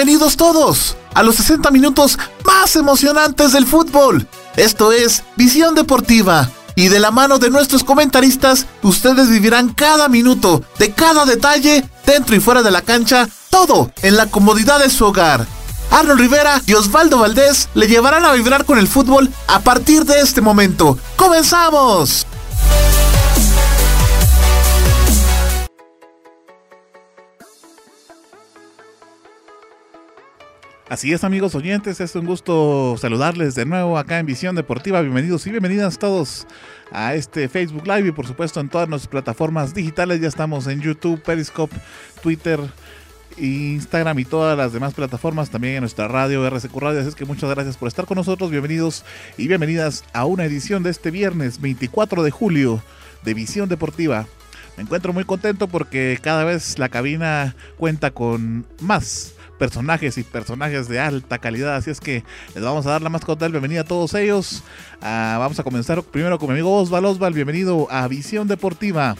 Bienvenidos todos a los 60 minutos más emocionantes del fútbol. Esto es Visión Deportiva. Y de la mano de nuestros comentaristas, ustedes vivirán cada minuto, de cada detalle, dentro y fuera de la cancha, todo en la comodidad de su hogar. Arnold Rivera y Osvaldo Valdés le llevarán a vibrar con el fútbol a partir de este momento. ¡Comenzamos! Así es, amigos oyentes, es un gusto saludarles de nuevo acá en Visión Deportiva. Bienvenidos y bienvenidas todos a este Facebook Live y por supuesto en todas nuestras plataformas digitales. Ya estamos en YouTube, Periscope, Twitter, Instagram y todas las demás plataformas, también en nuestra radio RCQ Radio. Así es que muchas gracias por estar con nosotros. Bienvenidos y bienvenidas a una edición de este viernes 24 de julio de Visión Deportiva. Me encuentro muy contento porque cada vez la cabina cuenta con más personajes y personajes de alta calidad. Así es que les vamos a dar la más cordial bienvenida a todos ellos. Ah, vamos a comenzar primero con mi amigo Osval. Osval, bienvenido a Visión Deportiva.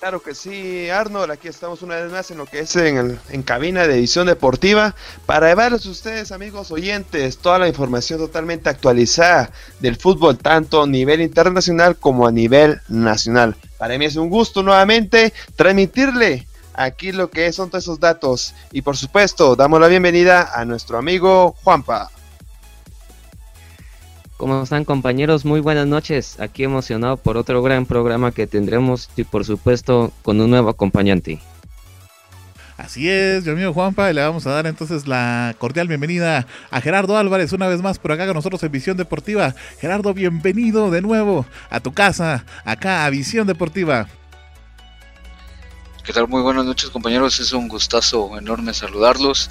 Claro que sí, Arnold, aquí estamos una vez más en lo que es en, en cabina de Visión Deportiva para llevarles a ustedes, amigos oyentes, toda la información totalmente actualizada del fútbol, tanto a nivel internacional como a nivel nacional. Para mí es un gusto nuevamente transmitirle aquí lo que son todos esos datos. Y por supuesto, damos la bienvenida a nuestro amigo Juanpa. ¿Cómo están compañeros? Muy buenas noches. Aquí emocionado por otro gran programa que tendremos y por supuesto con un nuevo acompañante. Así es, mi amigo Juanpa, y le vamos a dar entonces la cordial bienvenida a Gerardo Álvarez una vez más por acá con nosotros en Visión Deportiva. Gerardo, bienvenido de nuevo a tu casa, acá a Visión Deportiva. ¿Qué tal? Muy buenas noches compañeros, es un gustazo enorme saludarlos,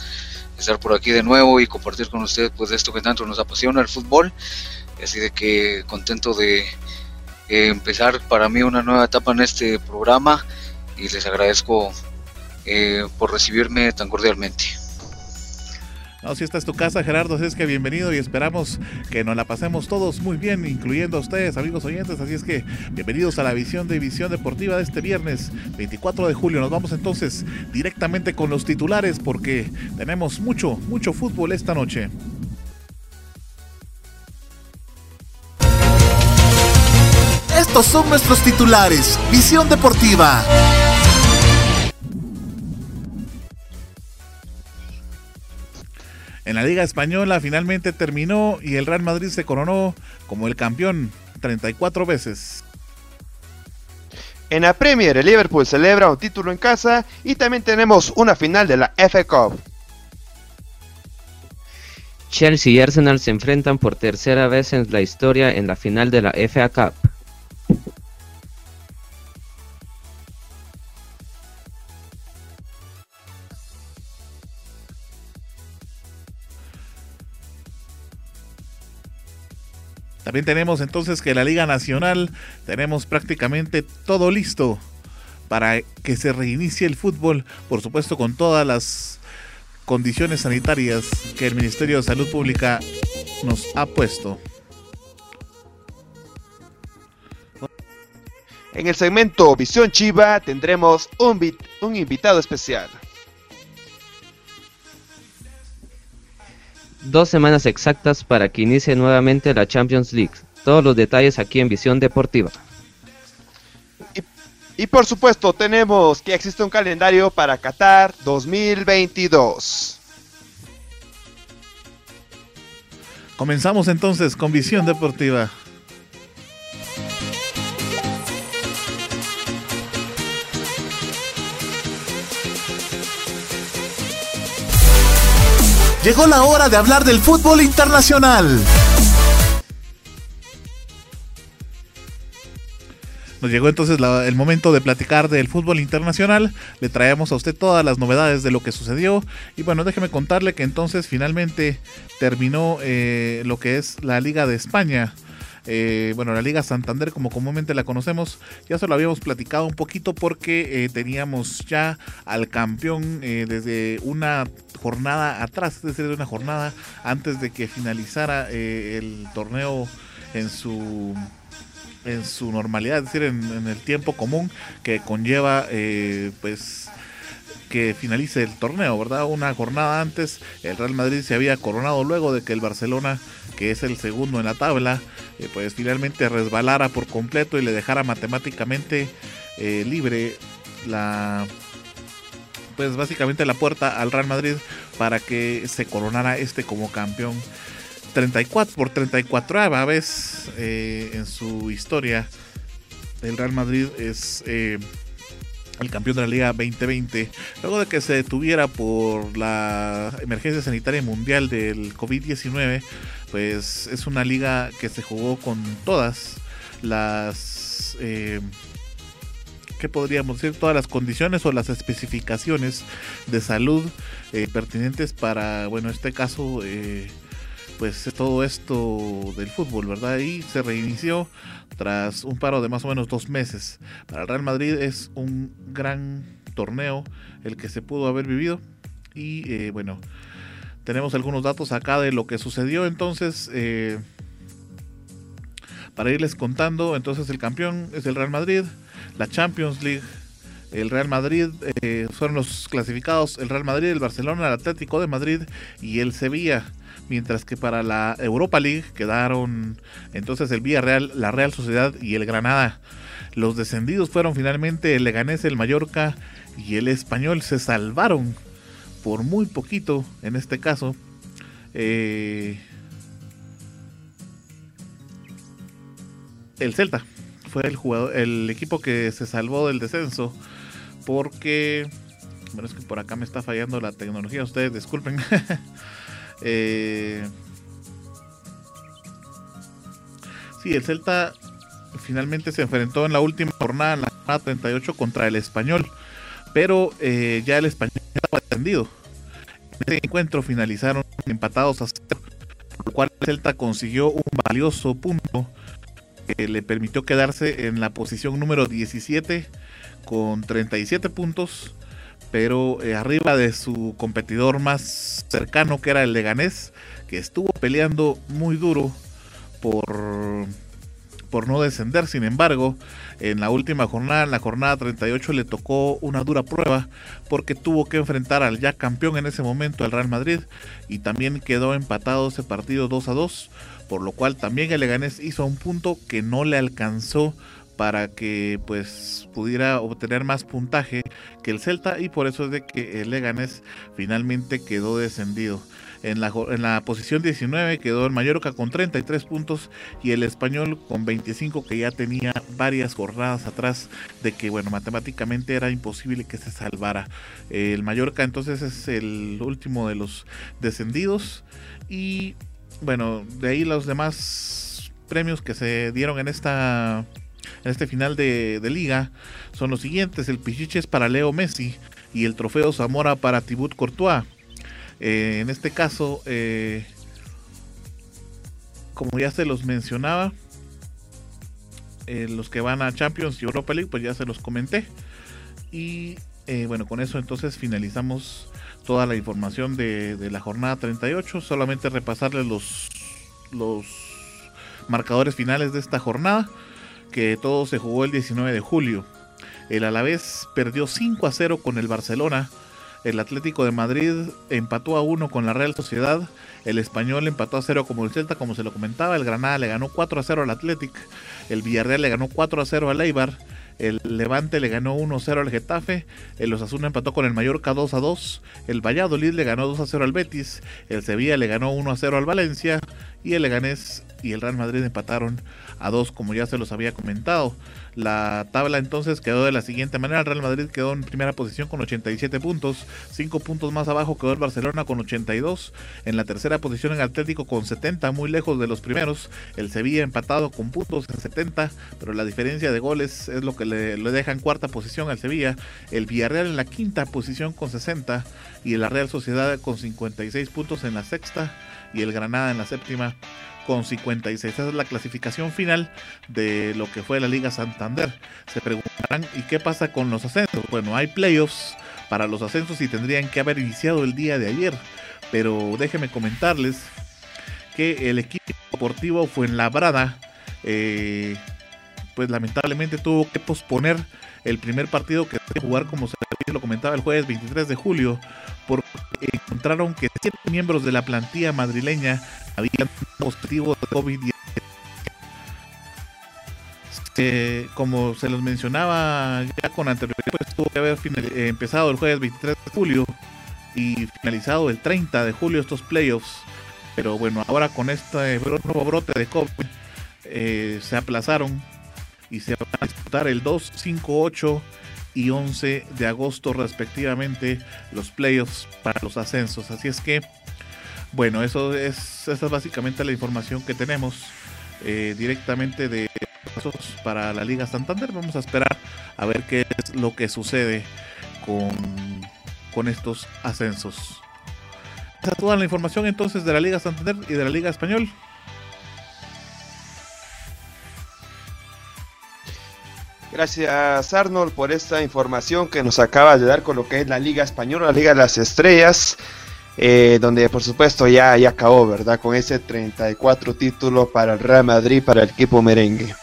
estar por aquí de nuevo y compartir con ustedes pues esto que tanto nos apasiona el fútbol. Así de que contento de eh, empezar para mí una nueva etapa en este programa y les agradezco eh, por recibirme tan cordialmente. No, si esta es tu casa, Gerardo, así es que bienvenido y esperamos que nos la pasemos todos muy bien, incluyendo a ustedes, amigos oyentes. Así es que bienvenidos a la visión de Visión Deportiva de este viernes 24 de julio. Nos vamos entonces directamente con los titulares porque tenemos mucho, mucho fútbol esta noche. Estos son nuestros titulares. Visión Deportiva. En la Liga Española finalmente terminó y el Real Madrid se coronó como el campeón 34 veces. En la Premier, el Liverpool celebra un título en casa y también tenemos una final de la FA Cup. Chelsea y Arsenal se enfrentan por tercera vez en la historia en la final de la FA Cup. También tenemos entonces que la Liga Nacional tenemos prácticamente todo listo para que se reinicie el fútbol, por supuesto con todas las condiciones sanitarias que el Ministerio de Salud Pública nos ha puesto. En el segmento Visión Chiva tendremos un, un invitado especial. Dos semanas exactas para que inicie nuevamente la Champions League. Todos los detalles aquí en Visión Deportiva. Y, y por supuesto tenemos que existe un calendario para Qatar 2022. Comenzamos entonces con Visión Deportiva. Llegó la hora de hablar del fútbol internacional. Nos llegó entonces el momento de platicar del fútbol internacional. Le traemos a usted todas las novedades de lo que sucedió. Y bueno, déjeme contarle que entonces finalmente terminó eh, lo que es la Liga de España. Eh, bueno, la Liga Santander, como comúnmente la conocemos, ya se lo habíamos platicado un poquito porque eh, teníamos ya al campeón eh, desde una jornada atrás, es decir, de una jornada antes de que finalizara eh, el torneo en su en su normalidad, es decir, en, en el tiempo común que conlleva, eh, pues que finalice el torneo, ¿verdad? Una jornada antes, el Real Madrid se había coronado luego de que el Barcelona, que es el segundo en la tabla, eh, pues finalmente resbalara por completo y le dejara matemáticamente eh, libre la pues básicamente la puerta al Real Madrid para que se coronara este como campeón. 34 por 34 vez eh, en su historia el Real Madrid es eh, el campeón de la Liga 2020 luego de que se detuviera por la emergencia sanitaria mundial del COVID-19 pues es una liga que se jugó con todas las eh, ¿qué podríamos decir? Todas las condiciones o las especificaciones de salud eh, pertinentes para, bueno, este caso, eh, pues todo esto del fútbol, ¿verdad? Y se reinició tras un paro de más o menos dos meses. Para el Real Madrid es un gran torneo el que se pudo haber vivido y eh, bueno, tenemos algunos datos acá de lo que sucedió entonces. para irles contando, entonces el campeón es el Real Madrid, la Champions League. El Real Madrid eh, fueron los clasificados el Real Madrid, el Barcelona, el Atlético de Madrid y el Sevilla. Mientras que para la Europa League quedaron entonces el Villarreal, la Real Sociedad y el Granada. Los descendidos fueron finalmente el Leganés, el Mallorca y el Español. Se salvaron por muy poquito en este caso. Eh, el Celta fue el jugador, el equipo que se salvó del descenso. Porque. Bueno, es que por acá me está fallando la tecnología. Ustedes disculpen. eh, sí, el Celta finalmente se enfrentó en la última jornada, en la jornada 38, contra el Español. Pero eh, ya el Español estaba atendido. En ese encuentro finalizaron empatados a cero, por lo cual el Celta consiguió un valioso punto que le permitió quedarse en la posición número 17 con 37 puntos, pero eh, arriba de su competidor más cercano que era el Leganés, que estuvo peleando muy duro por, por no descender. Sin embargo, en la última jornada, en la jornada 38, le tocó una dura prueba porque tuvo que enfrentar al ya campeón en ese momento, el Real Madrid, y también quedó empatado ese partido 2 a 2 por lo cual también el Leganés hizo un punto que no le alcanzó para que pues pudiera obtener más puntaje que el Celta y por eso es de que el Leganés finalmente quedó descendido. En la, en la posición 19 quedó el Mallorca con 33 puntos y el Español con 25 que ya tenía varias jornadas atrás de que bueno matemáticamente era imposible que se salvara. El Mallorca entonces es el último de los descendidos y bueno, de ahí los demás premios que se dieron en esta en este final de, liga son los siguientes: el Pichiches para Leo Messi y el trofeo Zamora para Tibut Courtois. Eh, en este caso, eh, como ya se los mencionaba, eh, los que van a Champions y Europa League, pues ya se los comenté. Y bueno, con eso entonces finalizamos toda la información de, la jornada 38. Solamente repasarles los, los marcadores finales de esta jornada, que todo se jugó el 19 de julio. El Alavés perdió 5 a 0 con el Barcelona. El Atlético de Madrid empató a 1 con la Real Sociedad. El Español empató a 0 como el Celta, como se lo comentaba. El Granada le ganó 4 a 0 al Atlético. El Villarreal le ganó 4 a 0 al Eibar. El Levante le ganó 1-0 al Getafe. El Osasuna empató con el Mallorca 2-2. El Valladolid le ganó 2-0 al Betis. El Sevilla le ganó 1-0 al Valencia. Y el Leganés y el Real Madrid empataron a 2, como ya se los había comentado. La tabla entonces quedó de la siguiente manera. El Real Madrid quedó en primera posición con 87 puntos. 5 puntos más abajo quedó el Barcelona con 82. En la tercera posición el Atlético con 70, muy lejos de los primeros. El Sevilla empatado con puntos en 70, pero la diferencia de goles es lo que le, deja en cuarta posición al Sevilla. El Villarreal en la quinta posición con 60 y la Real Sociedad con 56 puntos en la sexta y el Granada en la séptima con 56. Esa es la clasificación final de lo que fue la Liga Santander. Se preguntarán, ¿y qué pasa con los ascensos? Bueno, hay playoffs para los ascensos y tendrían que haber iniciado el día de ayer. Pero déjenme comentarles que el equipo deportivo fue en Labrada. Eh, pues lamentablemente tuvo que posponer el primer partido que se jugar como se lo comentaba el jueves 23 de julio porque encontraron que siete miembros de la plantilla madrileña habían positivo de COVID-19 este, como se los mencionaba ya con anterioridad, pues tuvo que haber eh, empezado el jueves 23 de julio y finalizado el 30 de julio estos playoffs. Pero bueno, ahora con este nuevo brote de COVID eh, se aplazaron y se van a disputar el 2, 5, 8 y 11 de agosto respectivamente los playoffs para los ascensos. Así es que, bueno, eso es, esa es básicamente la información que tenemos eh, directamente de para la Liga Santander. Vamos a esperar a ver qué es lo que sucede con, con estos ascensos. Esa es toda la información entonces de la Liga Santander y de la Liga Español. Gracias Arnold por esta información que nos acaba de dar con lo que es la Liga Española, la Liga de las Estrellas, eh, donde por supuesto ya, ya acabó, ¿verdad? Con ese 34 títulos para el Real Madrid, para el equipo merengue.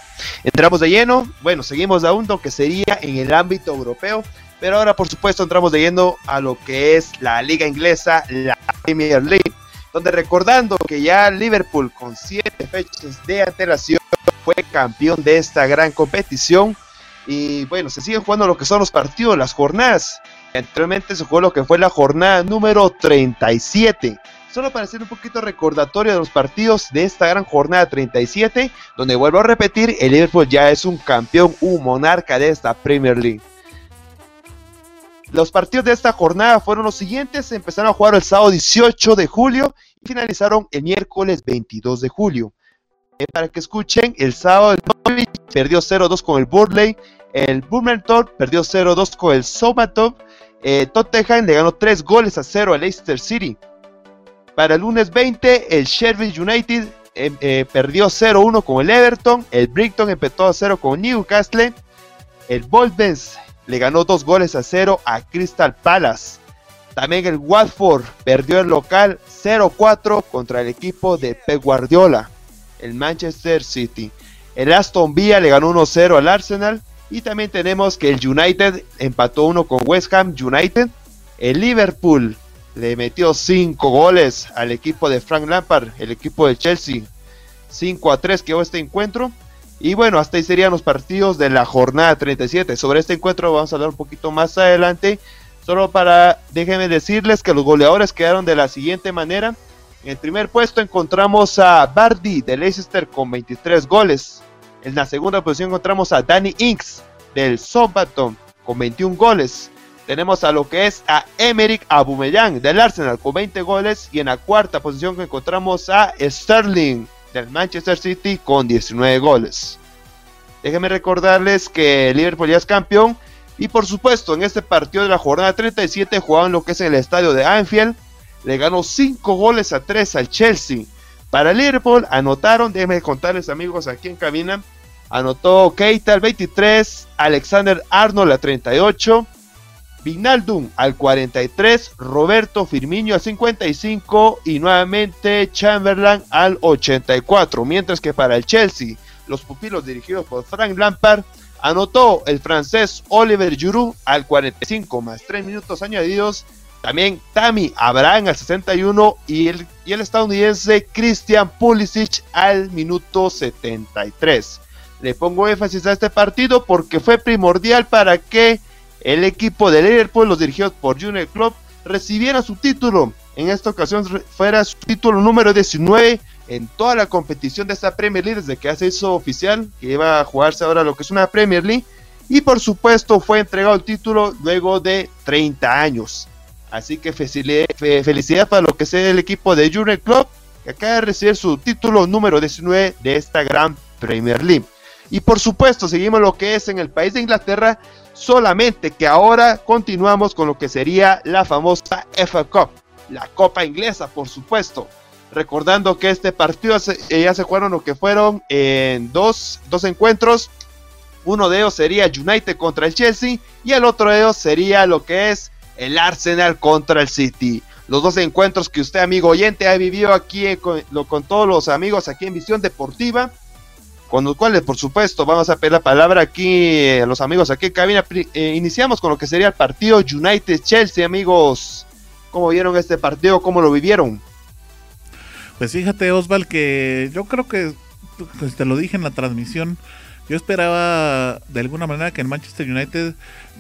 Entramos de lleno, bueno, seguimos aún lo que sería en el ámbito europeo, pero ahora por supuesto entramos de lleno a lo que es la liga inglesa, la Premier League, donde recordando que ya Liverpool con siete fechas de antelación fue campeón de esta gran competición y bueno, se siguen jugando lo que son los partidos, las jornadas. Anteriormente se jugó lo que fue la jornada número 37 solo para hacer un poquito recordatorio de los partidos de esta gran jornada 37, donde vuelvo a repetir, el Liverpool ya es un campeón, un monarca de esta Premier League. Los partidos de esta jornada fueron los siguientes, empezaron a jugar el sábado 18 de julio y finalizaron el miércoles 22 de julio. Eh, para que escuchen, el sábado perdió 0-2 con el Burley, el Burmentor perdió 0-2 con el Southampton, eh, Tottenham le ganó 3 goles a 0 al Leicester City. Para el lunes 20, el Sheffield United em, eh, perdió 0-1 con el Everton. El Brighton empezó a 0 con Newcastle. El Boltons le ganó 2 goles a 0 a Crystal Palace. También el Watford perdió el local 0-4 contra el equipo de Pep Guardiola, el Manchester City. El Aston Villa le ganó 1-0 al Arsenal. Y también tenemos que el United empató 1 con West Ham United. El Liverpool le metió 5 goles al equipo de Frank Lampard, el equipo de Chelsea. 5 a 3 quedó este encuentro. Y bueno, hasta ahí serían los partidos de la jornada 37. Sobre este encuentro vamos a hablar un poquito más adelante. Solo para, déjenme decirles que los goleadores quedaron de la siguiente manera. En el primer puesto encontramos a Bardi de Leicester con 23 goles. En la segunda posición encontramos a Danny Inks del Southampton con 21 goles. Tenemos a lo que es a Emerick Aubameyang del Arsenal con 20 goles y en la cuarta posición encontramos a Sterling del Manchester City con 19 goles. Déjenme recordarles que Liverpool ya es campeón y por supuesto en este partido de la jornada 37 jugaban lo que es en el estadio de Anfield. Le ganó 5 goles a 3 al Chelsea. Para Liverpool anotaron, déjenme contarles amigos aquí en cabina, anotó Keita al 23, Alexander Arnold al 38, Vinaldum al 43, Roberto Firmino al 55 y nuevamente Chamberlain al 84. Mientras que para el Chelsea, los pupilos dirigidos por Frank Lampard anotó el francés Oliver Giroud al 45 más 3 minutos añadidos. También Tammy Abraham al 61 y el, y el estadounidense Christian Pulisic al minuto 73. Le pongo énfasis a este partido porque fue primordial para que el equipo de Liverpool, los dirigidos por Junior Club, recibiera su título. En esta ocasión fuera su título número 19 en toda la competición de esta Premier League desde que hace eso oficial, que iba a jugarse ahora lo que es una Premier League. Y por supuesto fue entregado el título luego de 30 años. Así que felicidad para lo que sea el equipo de Junior Club, que acaba de recibir su título número 19 de esta gran Premier League. Y por supuesto, seguimos lo que es en el país de Inglaterra, solamente que ahora continuamos con lo que sería la famosa FA Cup, la Copa Inglesa, por supuesto. Recordando que este partido eh, ya se jugaron lo que fueron en dos, dos encuentros. Uno de ellos sería United contra el Chelsea y el otro de ellos sería lo que es el Arsenal contra el City. Los dos encuentros que usted, amigo oyente, ha vivido aquí con, con todos los amigos aquí en Visión Deportiva con los cuales por supuesto vamos a pedir la palabra aquí a los amigos aquí en cabina. Eh, iniciamos con lo que sería el partido United-Chelsea, amigos. ¿Cómo vieron este partido? ¿Cómo lo vivieron? Pues fíjate, Osval, que yo creo que, pues te lo dije en la transmisión, yo esperaba de alguna manera que el Manchester United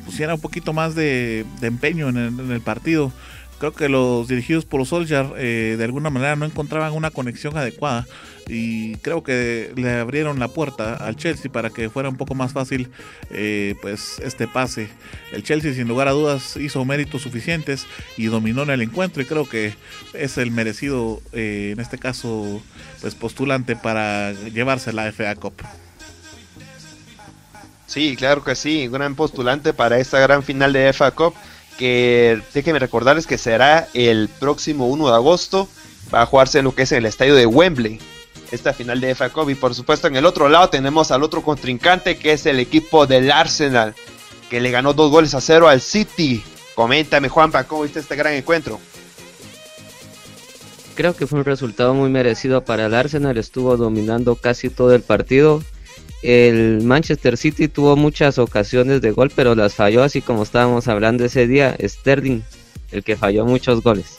pusiera un poquito más de, empeño en el, partido. Creo que los dirigidos por Solskjaer eh, de alguna manera no encontraban una conexión adecuada y creo que le abrieron la puerta al Chelsea para que fuera un poco más fácil eh, pues este pase. El Chelsea sin lugar a dudas hizo méritos suficientes y dominó en el encuentro y creo que es el merecido eh, en este caso pues postulante para llevarse la FA Cup. Sí, claro que sí, gran postulante para esta gran final de FA Cup que déjenme recordarles que será el próximo 1 de agosto. Va a jugarse en lo que es el estadio de Wembley esta final de FA Cup. Y por supuesto, en el otro lado tenemos al otro contrincante que es el equipo del Arsenal, que le ganó dos goles a cero al City. Coméntame, Juanpa, ¿cómo viste este gran encuentro? Creo que fue un resultado muy merecido para el Arsenal, estuvo dominando casi todo el partido. El Manchester City tuvo muchas ocasiones de gol, pero las falló, así como estábamos hablando ese día, Sterling, el que falló muchos goles.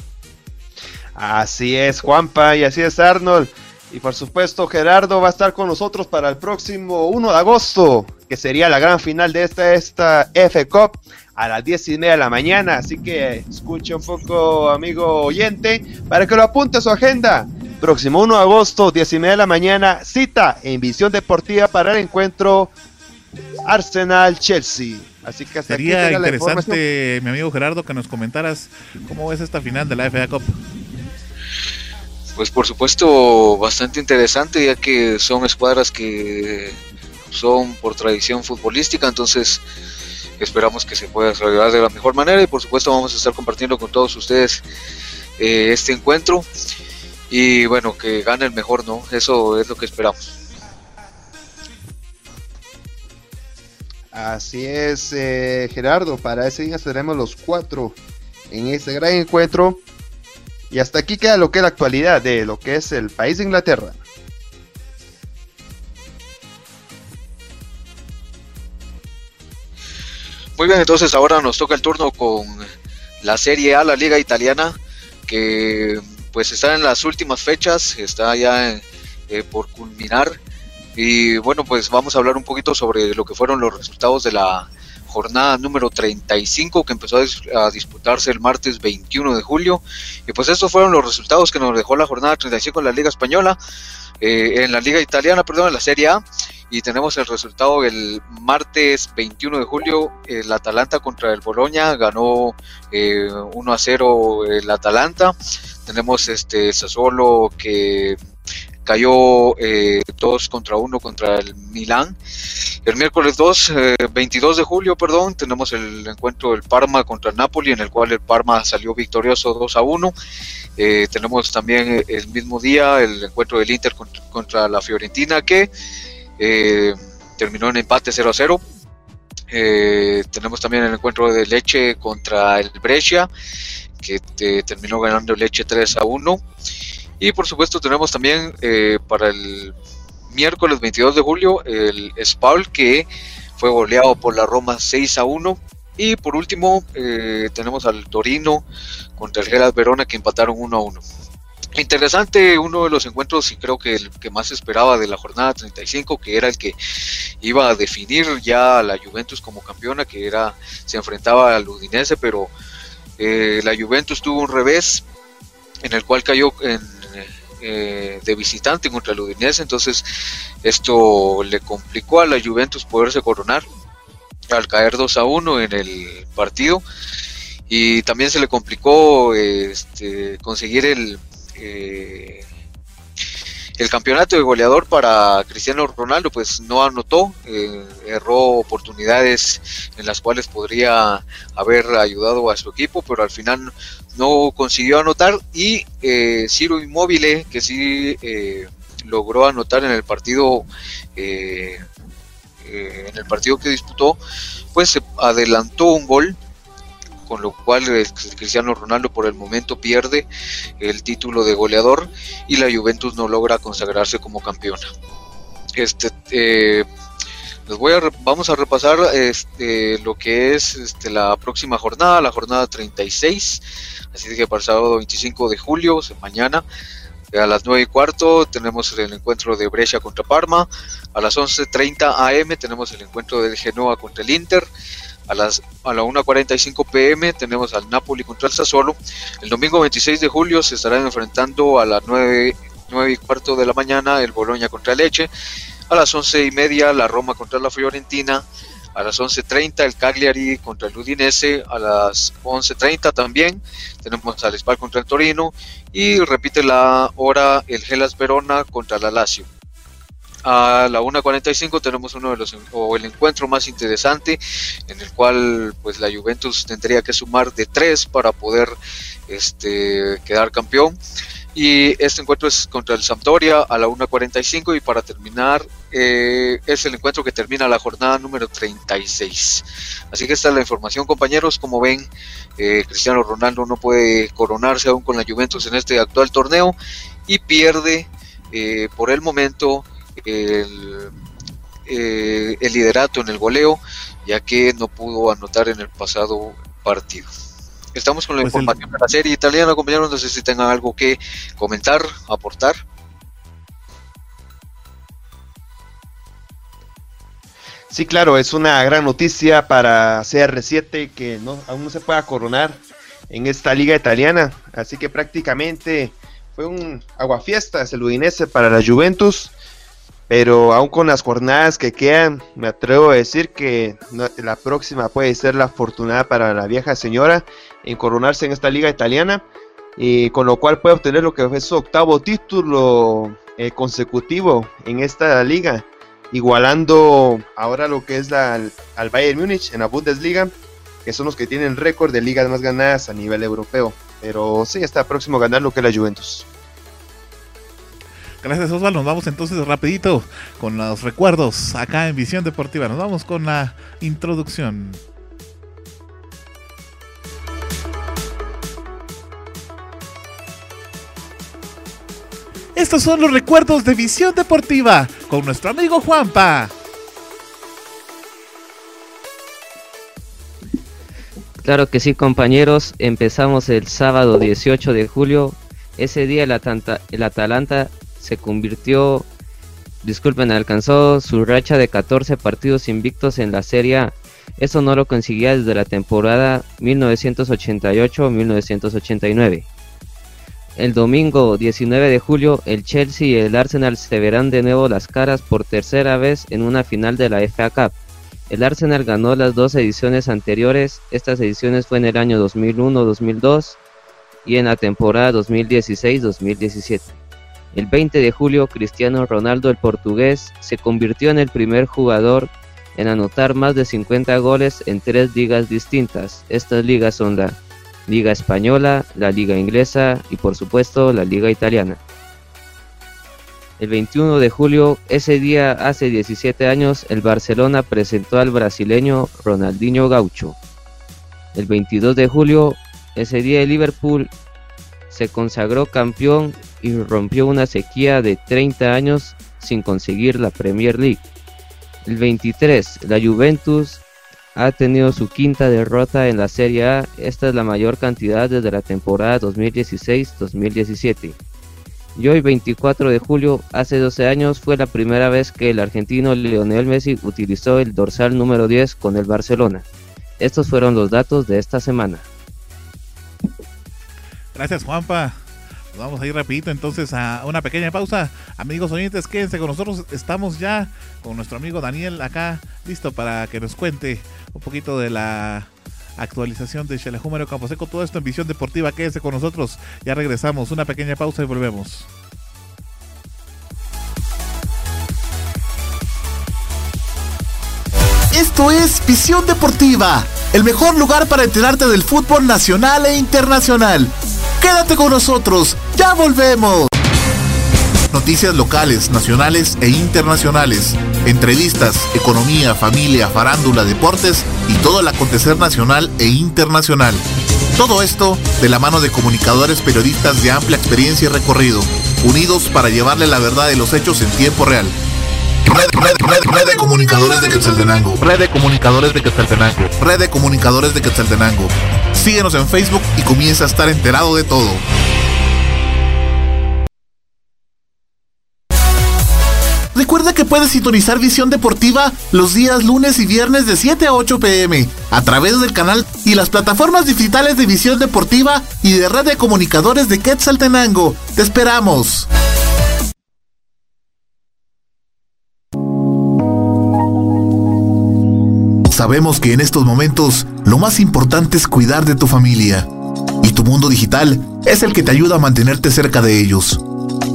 Así es, Juanpa, y así es Arnold. Y por supuesto, Gerardo va a estar con nosotros para el próximo 1 de agosto, que sería la gran final de esta, esta F Cup a las 10 y media de la mañana. Así que escuche un poco, amigo oyente, para que lo apunte a su agenda. Próximo 1 de agosto, 10 y media de la mañana, cita en Visión Deportiva para el encuentro Arsenal-Chelsea. Así que hasta Sería interesante, mi amigo Gerardo, que nos comentaras cómo es esta final de la FA Cup. Pues por supuesto bastante interesante ya que son escuadras que son por tradición futbolística, entonces esperamos que se pueda desarrollar de la mejor manera y por supuesto vamos a estar compartiendo con todos ustedes eh, este encuentro y bueno, que gane el mejor, ¿no? Eso es lo que esperamos. Así es, eh, Gerardo, para ese día seremos los cuatro en este gran encuentro y hasta aquí queda lo que es la actualidad de lo que es el país de Inglaterra. Muy bien, entonces ahora nos toca el turno con la Serie A, la Liga Italiana, que pues está en las últimas fechas, está ya eh, por culminar. Y bueno, pues vamos a hablar un poquito sobre lo que fueron los resultados de la jornada número 35 que empezó a, disputarse el martes 21 de julio. Y pues estos fueron los resultados que nos dejó la jornada 35 en la Liga Española, eh, en la Liga Italiana, perdón, en la Serie A. Y tenemos el resultado el martes 21 de julio, el Atalanta contra el Boloña, ganó eh, 1 a 0 el Atalanta. Tenemos este Sassuolo que cayó eh, 2 contra 1 contra el Milán. El miércoles 2, 22 eh, de julio, perdón, tenemos el encuentro del Parma contra el Napoli, en el cual el Parma salió victorioso 2 a 1. Eh, tenemos también el mismo día el encuentro del Inter contra, la Fiorentina, que eh, terminó en empate 0 a 0. tenemos también el encuentro de Leche contra el Brescia, que terminó ganando Leche 3 a 1. Y por supuesto tenemos también eh, para el miércoles 22 de julio el Spaul que fue goleado por la Roma 6 a 1. Y por último eh, tenemos al Torino contra el Geras Verona que empataron 1 a 1. Interesante uno de los encuentros y creo que el que más esperaba de la jornada 35, que era el que iba a definir ya a la Juventus como campeona, que era se enfrentaba al Udinese, pero eh, la Juventus tuvo un revés en el cual cayó eh, de visitante contra el Udinese, entonces esto le complicó a la Juventus poderse coronar al caer 2 a 1 en el partido. Y también se le complicó este, conseguir el eh, el campeonato de goleador para Cristiano Ronaldo pues no anotó, eh, erró oportunidades en las cuales podría haber ayudado a su equipo, pero al final no consiguió anotar y eh, Ciro Immobile que sí logró anotar en el partido en el partido que disputó pues se adelantó un gol con lo cual Cristiano Ronaldo por el momento pierde el título de goleador y la Juventus no logra consagrarse como campeona. este, eh, voy a, vamos a repasar este, lo que es este, la próxima jornada, la jornada 36. Así que para el sábado 25 de julio, mañana, a las 9 y cuarto tenemos el encuentro de Brescia contra Parma. A las 11.30 am tenemos el encuentro del Genoa contra el Inter. A las a la 1.45 pm tenemos al Napoli contra el Sassuolo. El domingo 26 de julio se estarán enfrentando a las 9, 9 y cuarto de la mañana el Boloña contra el Leche. A las 11 y media la Roma contra la Fiorentina. A las 11.30 el Cagliari contra el Udinese. A las 11.30 también tenemos al Spal contra el Torino. Y repite la hora el Gelas Verona contra la Lazio. A la 1.45 tenemos uno de los o el encuentro más interesante en el cual pues la Juventus tendría que sumar de tres para poder este, quedar campeón. Y este encuentro es contra el Sampdoria a la 1.45 y para terminar eh, es el encuentro que termina la jornada número 36. Así que esta es la información compañeros. Como ven, eh, Cristiano Ronaldo no puede coronarse aún con la Juventus en este actual torneo y pierde eh, por el momento el, eh, el liderato en el goleo, ya que no pudo anotar en el pasado partido. Estamos con la pues información de la serie italiana, compañeros. No sé si tengan algo que comentar, aportar. Sí, claro, es una gran noticia para CR7 que no, aún no se pueda coronar en esta liga italiana. Así que prácticamente fue un aguafiestas el Udinese para la Juventus. Pero aún con las jornadas que quedan, me atrevo a decir que la próxima puede ser la afortunada para la vieja señora en coronarse en esta liga italiana. Y con lo cual puede obtener lo que fue su octavo título eh, consecutivo en esta liga. Igualando ahora lo que es la, al Bayern Múnich en la Bundesliga, que son los que tienen récord de ligas más ganadas a nivel europeo. Pero sí, está próximo a ganar lo que es la Juventus. Gracias Osvaldo, nos vamos entonces rapidito con los recuerdos acá en Visión Deportiva. Nos vamos con la introducción. Estos son los recuerdos de Visión Deportiva con nuestro amigo Juanpa. Claro que sí, compañeros. Empezamos el sábado 18 de julio. Ese día el, el Atalanta se convirtió, disculpen, alcanzó su racha de 14 partidos invictos en la Serie A. Eso no lo conseguía desde la temporada 1988-1989. El domingo 19 de julio, el Chelsea y el Arsenal se verán de nuevo las caras por tercera vez en una final de la FA Cup. El Arsenal ganó las dos ediciones anteriores, estas ediciones fue en el año 2001-2002 y en la temporada 2016-2017. El 20 de julio, Cristiano Ronaldo, el portugués, se convirtió en el primer jugador en anotar más de 50 goles en tres ligas distintas. Estas ligas son la Liga Española, la Liga Inglesa y por supuesto la Liga Italiana. El 21 de julio, ese día hace 17 años, el Barcelona presentó al brasileño Ronaldinho Gaucho. El 22 de julio, ese día el Liverpool se consagró campeón y rompió una sequía de 30 años sin conseguir la Premier League. El 23, la Juventus ha tenido su quinta derrota en la Serie A, esta es la mayor cantidad desde la temporada 2016-2017. Y hoy 24 de julio, hace 12 años, fue la primera vez que el argentino Lionel Messi utilizó el dorsal número 10 con el Barcelona. Estos fueron los datos de esta semana. Gracias Juanpa. Vamos a ir rapidito entonces a una pequeña pausa. Amigos oyentes, quédense con nosotros. Estamos ya con nuestro amigo Daniel acá, listo para que nos cuente un poquito de la actualización de Campo Camposeco. Todo esto en Visión Deportiva. Quédense con nosotros. Ya regresamos. Una pequeña pausa y volvemos. Esto es Visión Deportiva, el mejor lugar para enterarte del fútbol nacional e internacional. Quédate con nosotros, ya volvemos. Noticias locales, nacionales e internacionales. Entrevistas, economía, familia, farándula, deportes y todo el acontecer nacional e internacional. Todo esto de la mano de comunicadores periodistas de amplia experiencia y recorrido, unidos para llevarle la verdad de los hechos en tiempo real. Red, de comunicadores de Quetzaltenango. Red de comunicadores de Quetzaltenango. Red de comunicadores de Quetzaltenango. Síguenos en Facebook y comienza a estar enterado de todo. Recuerda que puedes sintonizar Visión Deportiva los días lunes y viernes de 7 a 8 pm a través del canal y las plataformas digitales de Visión Deportiva y de Red de Comunicadores de Quetzaltenango. ¡Te esperamos! Sabemos que en estos momentos lo más importante es cuidar de tu familia y tu mundo digital es el que te ayuda a mantenerte cerca de ellos.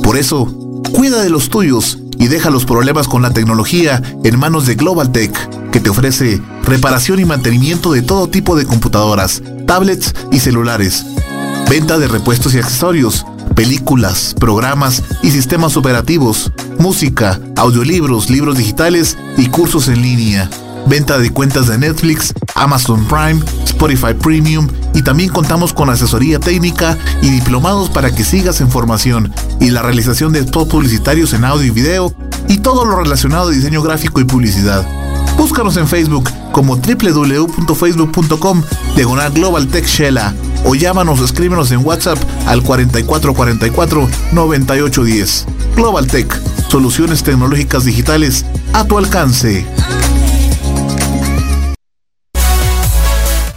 Por eso, cuida de los tuyos y deja los problemas con la tecnología en manos de Global Tech, que te ofrece reparación y mantenimiento de todo tipo de computadoras, tablets y celulares. Venta de repuestos y accesorios, películas, programas y sistemas operativos, música, audiolibros, libros digitales y cursos en línea venta de cuentas de Netflix, Amazon Prime, Spotify Premium y también contamos con asesoría técnica y diplomados para que sigas en formación y la realización de spots publicitarios en audio y video y todo lo relacionado a diseño gráfico y publicidad. Búscanos en Facebook como www.facebook.com diagonal Global Tech Shella o llámanos o escríbenos en WhatsApp al 4444 9810. Global Tech, soluciones tecnológicas digitales a tu alcance.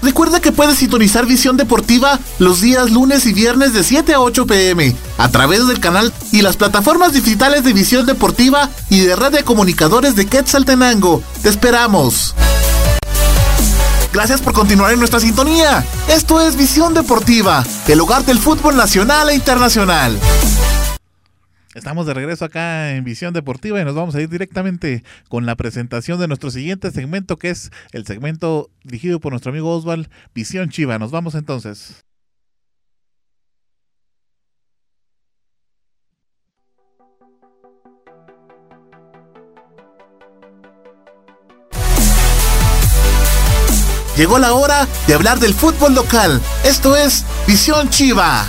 Recuerda que puedes sintonizar Visión Deportiva los días lunes y viernes de 7 a 8 pm a través del canal y las plataformas digitales de Visión Deportiva y de Red de Comunicadores de Quetzaltenango. ¡Te esperamos! Gracias por continuar en nuestra sintonía. Esto es Visión Deportiva, el hogar del fútbol nacional e internacional. Estamos de regreso acá en Visión Deportiva y nos vamos a ir directamente con la presentación de nuestro siguiente segmento, que es el segmento dirigido por nuestro amigo Oswald, Visión Chiva. Nos vamos entonces. Llegó la hora de hablar del fútbol local. Esto es Visión Chiva.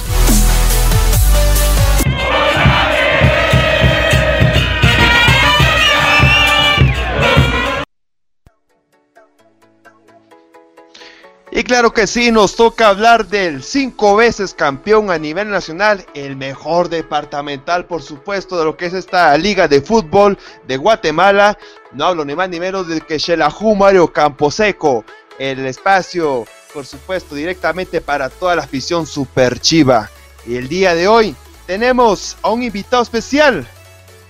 Claro que sí, nos toca hablar del cinco veces campeón a nivel nacional, el mejor departamental, por supuesto, de lo que es esta liga de fútbol de Guatemala. No hablo ni más ni menos de que Xelajú Mario Camposeco, el espacio, por supuesto, directamente para toda la afición super chiva. Y el día de hoy tenemos a un invitado especial.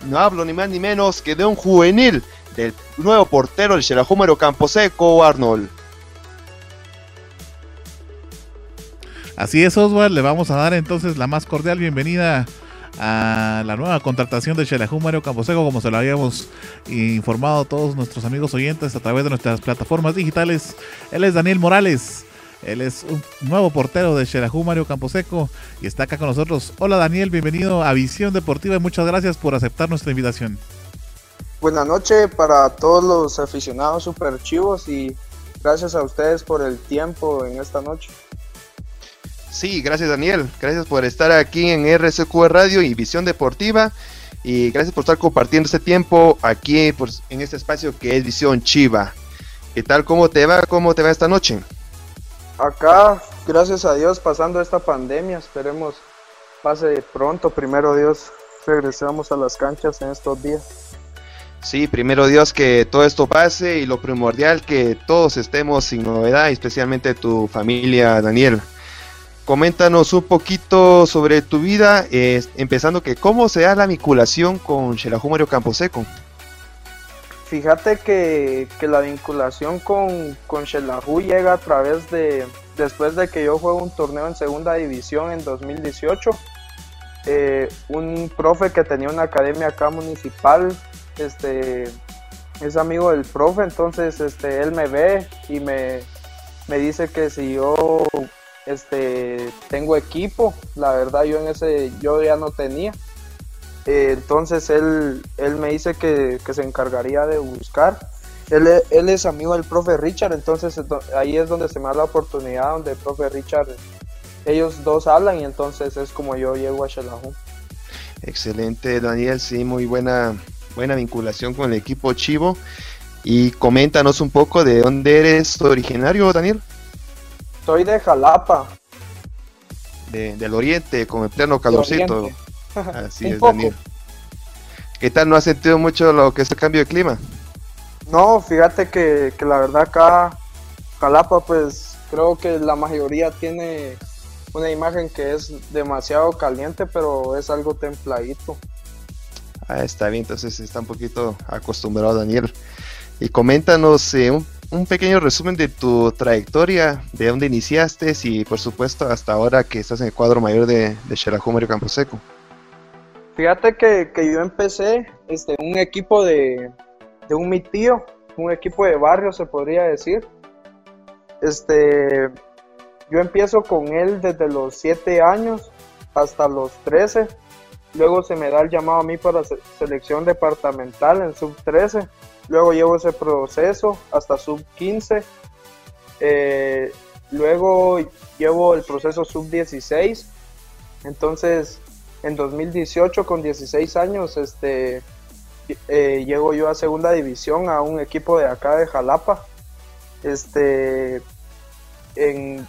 No hablo ni más ni menos que de un juvenil del nuevo portero del Xelajú Mario Camposeco, Arnold. Así es, Oswald. Le vamos a dar entonces la más cordial bienvenida a la nueva contratación de Xelajú Mario Camposeco, como se lo habíamos informado a todos nuestros amigos oyentes a través de nuestras plataformas digitales. Él es Daniel Morales. Él es un nuevo portero de Xelajú Mario Camposeco y está acá con nosotros. Hola Daniel, bienvenido a Visión Deportiva y muchas gracias por aceptar nuestra invitación. Buenas noches para todos los aficionados super chivos y gracias a ustedes por el tiempo en esta noche. Sí, gracias Daniel. Gracias por estar aquí en RSQ Radio y Visión Deportiva. Y gracias por estar compartiendo este tiempo aquí pues, en este espacio que es Visión Chiva. ¿Qué tal? ¿Cómo te va? ¿Cómo te va esta noche? Acá, gracias a Dios, pasando esta pandemia. Esperemos pase pronto. Primero Dios, regresamos a las canchas en estos días. Sí, primero Dios que todo esto pase y lo primordial que todos estemos sin novedad, especialmente tu familia, Daniel coméntanos un poquito sobre tu vida, empezando que cómo se da la vinculación con Xelajú Camposeco. Fíjate que, la vinculación con, con llega a través de, después de que yo juego un torneo en segunda división en 2018, eh, un profe que tenía una academia acá municipal, este, es amigo del profe, entonces este, él me ve y me, me dice que si yo este tengo equipo la verdad yo en ese yo ya no tenía eh, entonces él él me dice que, se encargaría de buscar él, él, es amigo del profe Richard entonces ahí es donde se me da la oportunidad donde el profe Richard ellos dos hablan y entonces es como yo llego a Xelajú excelente Daniel sí muy buena buena vinculación con el equipo Chivo. Y coméntanos un poco de dónde eres originario, Daniel. Soy de Jalapa. del oriente, con el pleno calorcito. Así es, Daniel. ¿Qué tal? ¿No has sentido mucho lo que es el cambio de clima? No, fíjate que, que la verdad acá, Jalapa, pues creo que la mayoría tiene una imagen que es demasiado caliente, pero es algo templadito. Ah, está bien, entonces está un poquito acostumbrado Daniel. Y coméntanos eh, un, pequeño resumen de tu trayectoria, de dónde iniciaste y por supuesto hasta ahora que estás en el cuadro mayor de, de Mario Camposeco. Fíjate que, yo empecé este, un equipo de, de un mi tío, un equipo de barrio se podría decir. Este, yo empiezo con él desde los 7 años hasta los 13. Luego se me da el llamado a mí para selección departamental en sub 13 Luego llevo ese proceso hasta sub 15. Eh, luego llevo el proceso sub 16. Entonces, en 2018, con 16 años, este, eh, llego yo a segunda división a un equipo de acá de Jalapa. Este, en,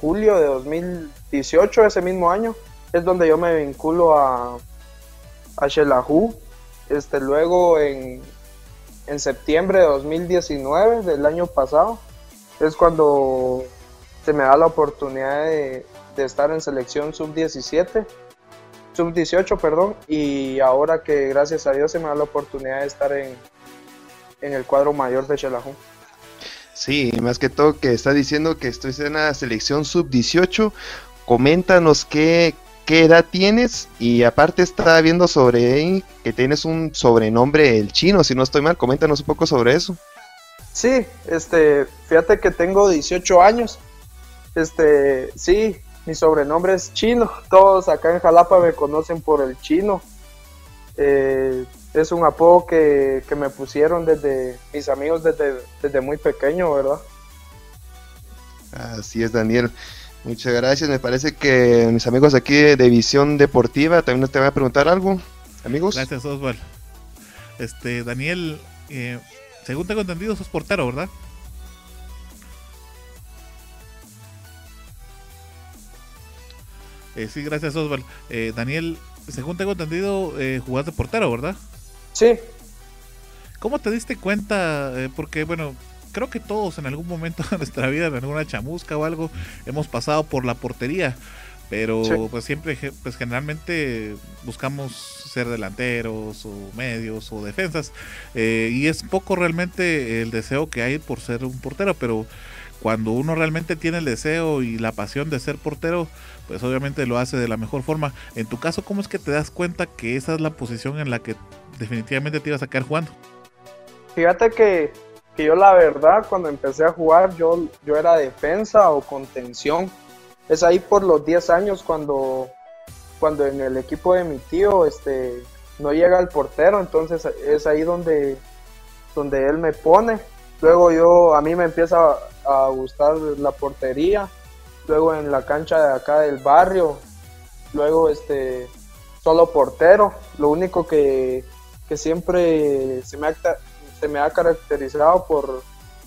julio de 2018, ese mismo año, es donde yo me vinculo a, a Xelajú. Este, luego en, en septiembre de 2019 del año pasado es cuando se me da la oportunidad de, estar en selección sub-17, sub-18, perdón, y ahora que gracias a Dios se me da la oportunidad de estar en, el cuadro mayor de Chelajón. Sí, más que todo que está diciendo que estoy en la selección sub-18, coméntanos qué, qué edad tienes y aparte está viendo sobre que tienes un sobrenombre el chino, si no estoy mal, coméntanos un poco sobre eso. Sí, este, fíjate que tengo 18 años. Este, sí, mi sobrenombre es chino. Todos acá en Jalapa me conocen por el chino. Eh, es un apodo que, que, me pusieron desde mis amigos desde, desde muy pequeño, ¿verdad? Así es, Daniel. Muchas gracias. Me parece que mis amigos aquí de Visión Deportiva también te van a preguntar algo, amigos. Gracias, Oswald. Este, Daniel, eh, según tengo entendido, sos portero, ¿verdad? Eh, sí, gracias, Oswald. Eh, Daniel, según tengo entendido, eh, jugás de portero, ¿verdad? Sí. ¿Cómo te diste cuenta? porque, bueno, creo que todos en algún momento de nuestra vida, en alguna chamusca o algo, hemos pasado por la portería. Pero pues siempre, pues generalmente buscamos ser delanteros o medios o defensas. Eh, y es poco realmente el deseo que hay por ser un portero. Pero cuando uno realmente tiene el deseo y la pasión de ser portero, pues obviamente lo hace de la mejor forma. En tu caso, ¿cómo es que te das cuenta que esa es la posición en la que definitivamente te ibas a quedar jugando? Fíjate que que yo la verdad cuando empecé a jugar yo, yo era defensa o contención. Es ahí por los 10 años cuando, cuando en el equipo de mi tío este, no llega el portero, entonces es ahí donde, donde él me pone. Luego yo, a mí me empieza a, gustar la portería, luego en la cancha de acá del barrio, luego este, solo portero. Lo único que, que siempre se me, ha, se me ha caracterizado por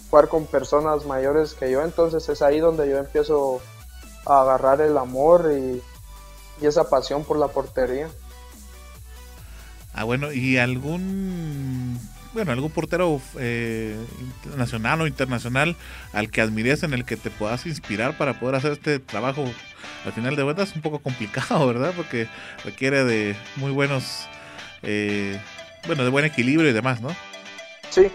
jugar con personas mayores que yo, entonces es ahí donde yo empiezo a agarrar el amor y, esa pasión por la portería. Ah, bueno, ¿y algún, bueno, algún portero eh, nacional o internacional al que admires, en el que te puedas inspirar para poder hacer este trabajo al final de cuentas? Es un poco complicado, ¿verdad? Porque requiere de muy buenos, eh, bueno, de buen equilibrio y demás, ¿no? Sí,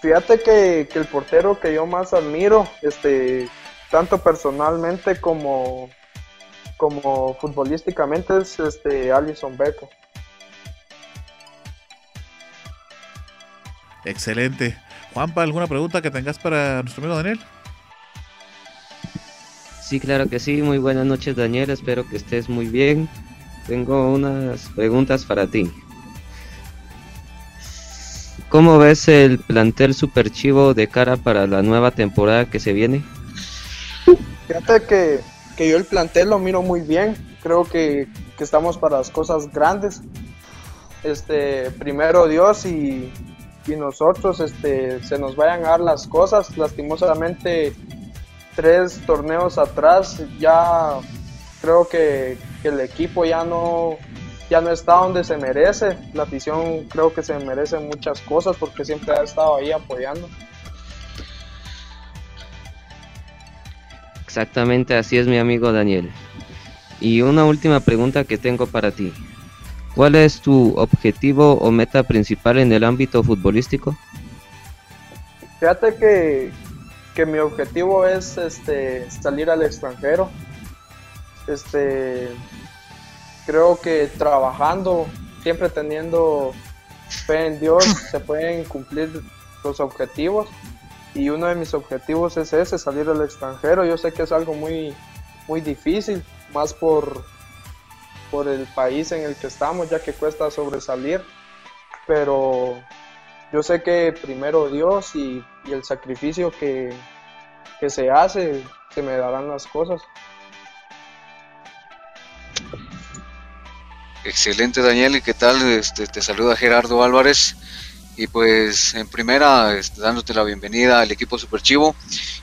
fíjate que, el portero que yo más admiro, este, tanto personalmente como, como futbolísticamente, es este Alison Beco. Excelente. Juanpa, ¿alguna pregunta que tengas para nuestro amigo Daniel? Sí, claro que sí. Muy buenas noches, Daniel. Espero que estés muy bien. Tengo unas preguntas para ti. ¿Cómo ves el plantel super chivo de cara para la nueva temporada que se viene? Fíjate que, yo el plantel lo miro muy bien. Creo que, estamos para las cosas grandes. este, primero Dios y, nosotros este, se nos vayan a dar las cosas. Lastimosamente, tres torneos atrás ya creo que, que el equipo ya no, ya no está donde se merece. La afición creo que se merece muchas cosas porque siempre ha estado ahí apoyando. Exactamente así es mi amigo Daniel. Y una última pregunta que tengo para ti. ¿Cuál es tu objetivo o meta principal en el ámbito futbolístico? Fíjate que, que mi objetivo es este, salir al extranjero. Este, creo que trabajando, siempre teniendo fe en Dios, se pueden cumplir los objetivos. Y uno de mis objetivos es ese, salir al extranjero. Yo sé que es algo muy, muy difícil, más por, por el país en el que estamos, ya que cuesta sobresalir. Pero yo sé que primero Dios y, el sacrificio que, que se hace, se me darán las cosas. Excelente Daniel, ¿y qué tal? Este, te saluda Gerardo Álvarez. Y pues en primera este, dándote la bienvenida al equipo Super Chivo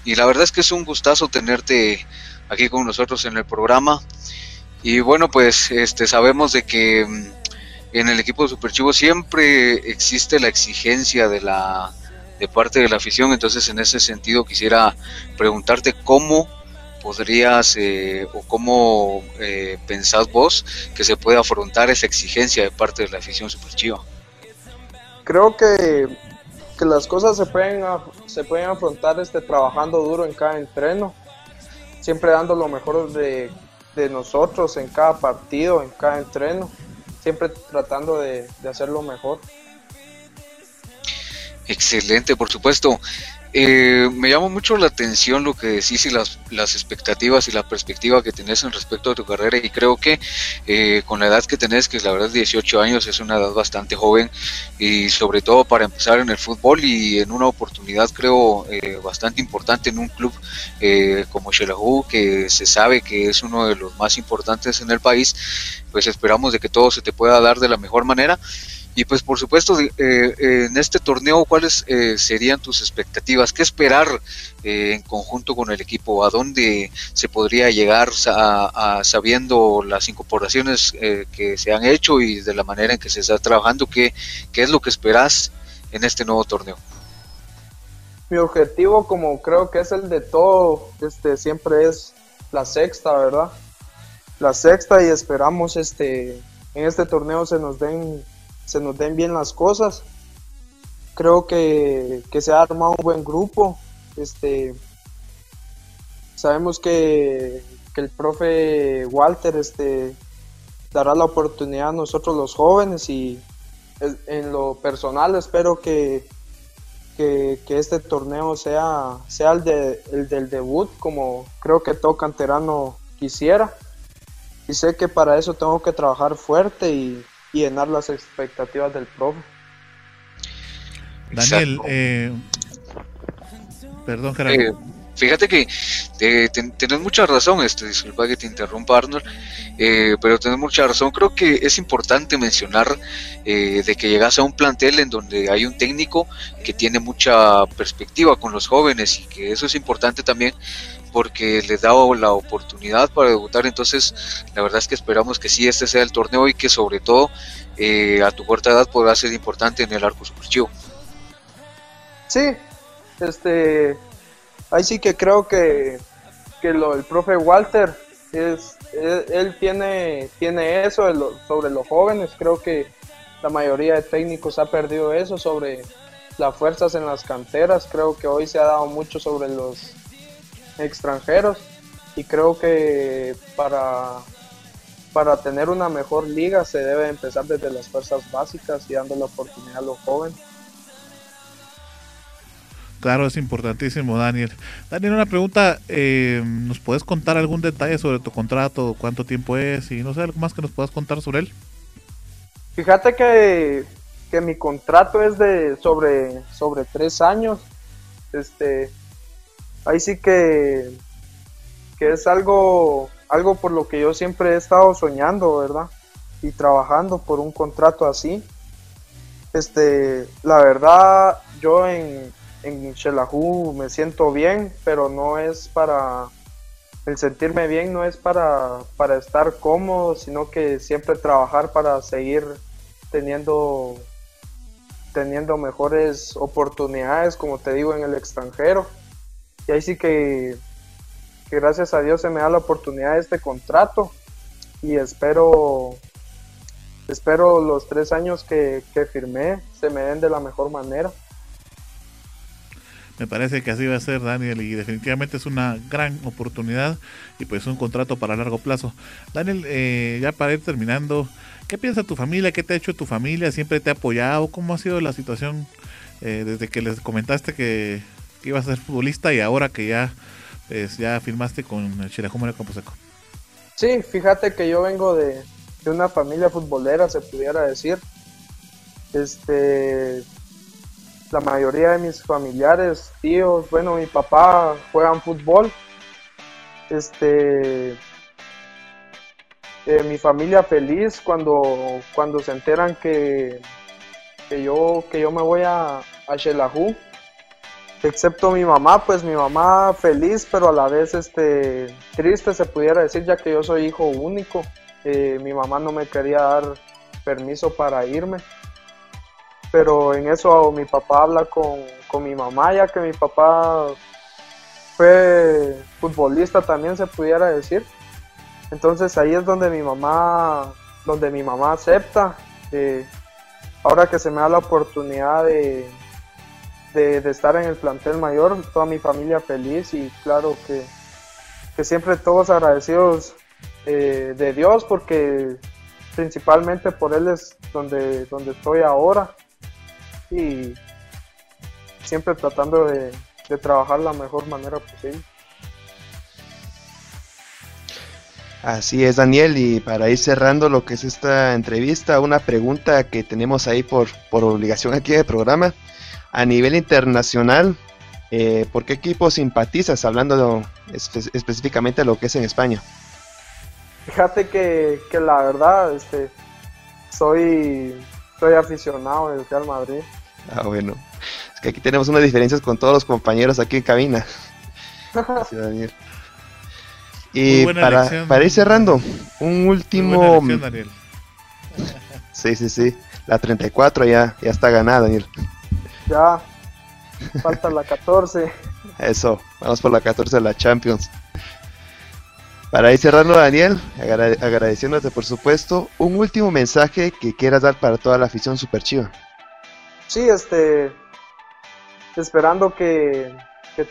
y la verdad es que es un gustazo tenerte aquí con nosotros en el programa. Y bueno pues este sabemos de que mm, en el equipo Super Chivo siempre existe la exigencia de la de parte de la afición. Entonces en ese sentido quisiera preguntarte cómo podrías eh, o cómo eh, pensás vos que se puede afrontar esa exigencia de parte de la afición superchiva? Creo que, que las cosas se pueden, se pueden afrontar este, trabajando duro en cada entreno, siempre dando lo mejor de, de nosotros en cada partido, en cada entreno, siempre tratando de, de hacerlo mejor. Excelente, por supuesto. Eh, me llama mucho la atención lo que decís y las, las expectativas y la perspectiva que tenés en respecto a tu carrera y creo que eh, con la edad que tenés, que la verdad 18 años es una edad bastante joven y sobre todo para empezar en el fútbol y en una oportunidad creo eh, bastante importante en un club como Xelajú que se sabe que es uno de los más importantes en el país, pues esperamos de que todo se te pueda dar de la mejor manera y pues por supuesto, eh, eh, en este torneo, ¿cuáles eh, serían tus expectativas? ¿Qué esperar en conjunto con el equipo? ¿A dónde se podría llegar a, sabiendo las incorporaciones que se han hecho y de la manera en que se está trabajando? ¿Qué, ¿Qué es lo que esperas en este nuevo torneo? Mi objetivo, como creo que es el de todo, este, siempre es la sexta, ¿verdad? La sexta y esperamos este, en este torneo se nos den se nos den bien las cosas. Creo que, se ha armado un buen grupo. Este, sabemos que, el profe Walter este, dará la oportunidad a nosotros los jóvenes y en lo personal espero que, que, este torneo sea, sea el, de, el del debut como creo que todo canterano quisiera. Y sé que para eso tengo que trabajar fuerte y, y llenar las expectativas del profe. Daniel, eh, perdón Gerardo. Eh, fíjate que eh, tenés mucha razón, este, disculpa que te interrumpa Arnold, eh, pero tenés mucha razón. Creo que es importante mencionar de que llegas a un plantel en donde hay un técnico que tiene mucha perspectiva con los jóvenes y que eso es importante también porque les da la oportunidad para debutar. Entonces, la verdad es que esperamos que sí este sea el torneo y que sobre todo eh, a tu corta edad podrá ser importante en el arco superchivo. Sí, este, ahí sí que creo que, que lo, el profe Walter es, él, tiene, tiene eso sobre los jóvenes. Creo que la mayoría de técnicos ha perdido eso sobre las fuerzas en las canteras. Creo que hoy se ha dado mucho sobre los extranjeros y creo que para, para tener una mejor liga se debe empezar desde las fuerzas básicas y dando la oportunidad a los jóvenes. Claro, es importantísimo, Daniel. Daniel, una pregunta, eh, ¿nos puedes contar algún detalle sobre tu contrato, cuánto tiempo es y no sé, algo más que nos puedas contar sobre él? Fíjate que, que mi contrato es de sobre, sobre tres años. Este, ahí sí que, que es algo, algo por lo que yo siempre he estado soñando, ¿verdad? Y trabajando por un contrato así. Este, la verdad, yo en, en me siento bien, pero no es para el sentirme bien no es para, para estar cómodo, sino que siempre trabajar para seguir teniendo teniendo mejores oportunidades, como te digo, en el extranjero. Y ahí sí que, gracias a Dios se me da la oportunidad de este contrato y espero, espero los tres años que, que firmé se me den de la mejor manera. Me parece que así va a ser, Daniel, y definitivamente es una gran oportunidad y pues un contrato para largo plazo. Daniel, eh, ya para ir terminando, ¿qué piensa tu familia? ¿Qué te ha hecho tu familia? ¿Siempre te ha apoyado? ¿Cómo ha sido la situación eh, desde que les comentaste que, ibas a ser futbolista y ahora que ya, pues, ya firmaste con el Campo Camposeco? Sí, fíjate que yo vengo de, de una familia futbolera, se pudiera decir. Este, la mayoría de mis familiares, tíos, bueno, mi papá juegan fútbol. Este, eh, mi familia feliz cuando, cuando se enteran que, que, yo, que yo me voy a, a Excepto mi mamá, pues mi mamá feliz, pero a la vez este, triste se pudiera decir, ya que yo soy hijo único. Eh, mi mamá no me quería dar permiso para irme pero en eso mi papá habla con, mi mamá, ya que mi papá fue futbolista también se pudiera decir. Entonces ahí es donde mi mamá, donde mi mamá acepta. Eh, ahora que se me da la oportunidad de, de, estar en el plantel mayor, toda mi familia feliz y claro que, siempre todos agradecidos eh, de Dios porque principalmente por Él es donde, donde estoy ahora y siempre tratando de, trabajar la mejor manera posible. Así es, Daniel, y para ir cerrando lo que es esta entrevista, una pregunta que tenemos ahí por, por obligación aquí del programa. A nivel internacional, eh, ¿por qué equipo simpatizas, hablando específicamente de lo que es en España? Fíjate que, que la verdad, este, soy, soy aficionado del Real Madrid. Ah, bueno. Es que aquí tenemos unas diferencias con todos los compañeros aquí en cabina. Daniel. Y para, para, ir cerrando, un último. Daniel. Sí, sí, sí. La 34 ya, ya está ganada, Daniel. Ya. Falta la 14. Eso, vamos por la 14 de la Champions. Para ir cerrando, Daniel, agradeciéndote por supuesto, un último mensaje que quieras dar para toda la afición super chiva sí, este, esperando que,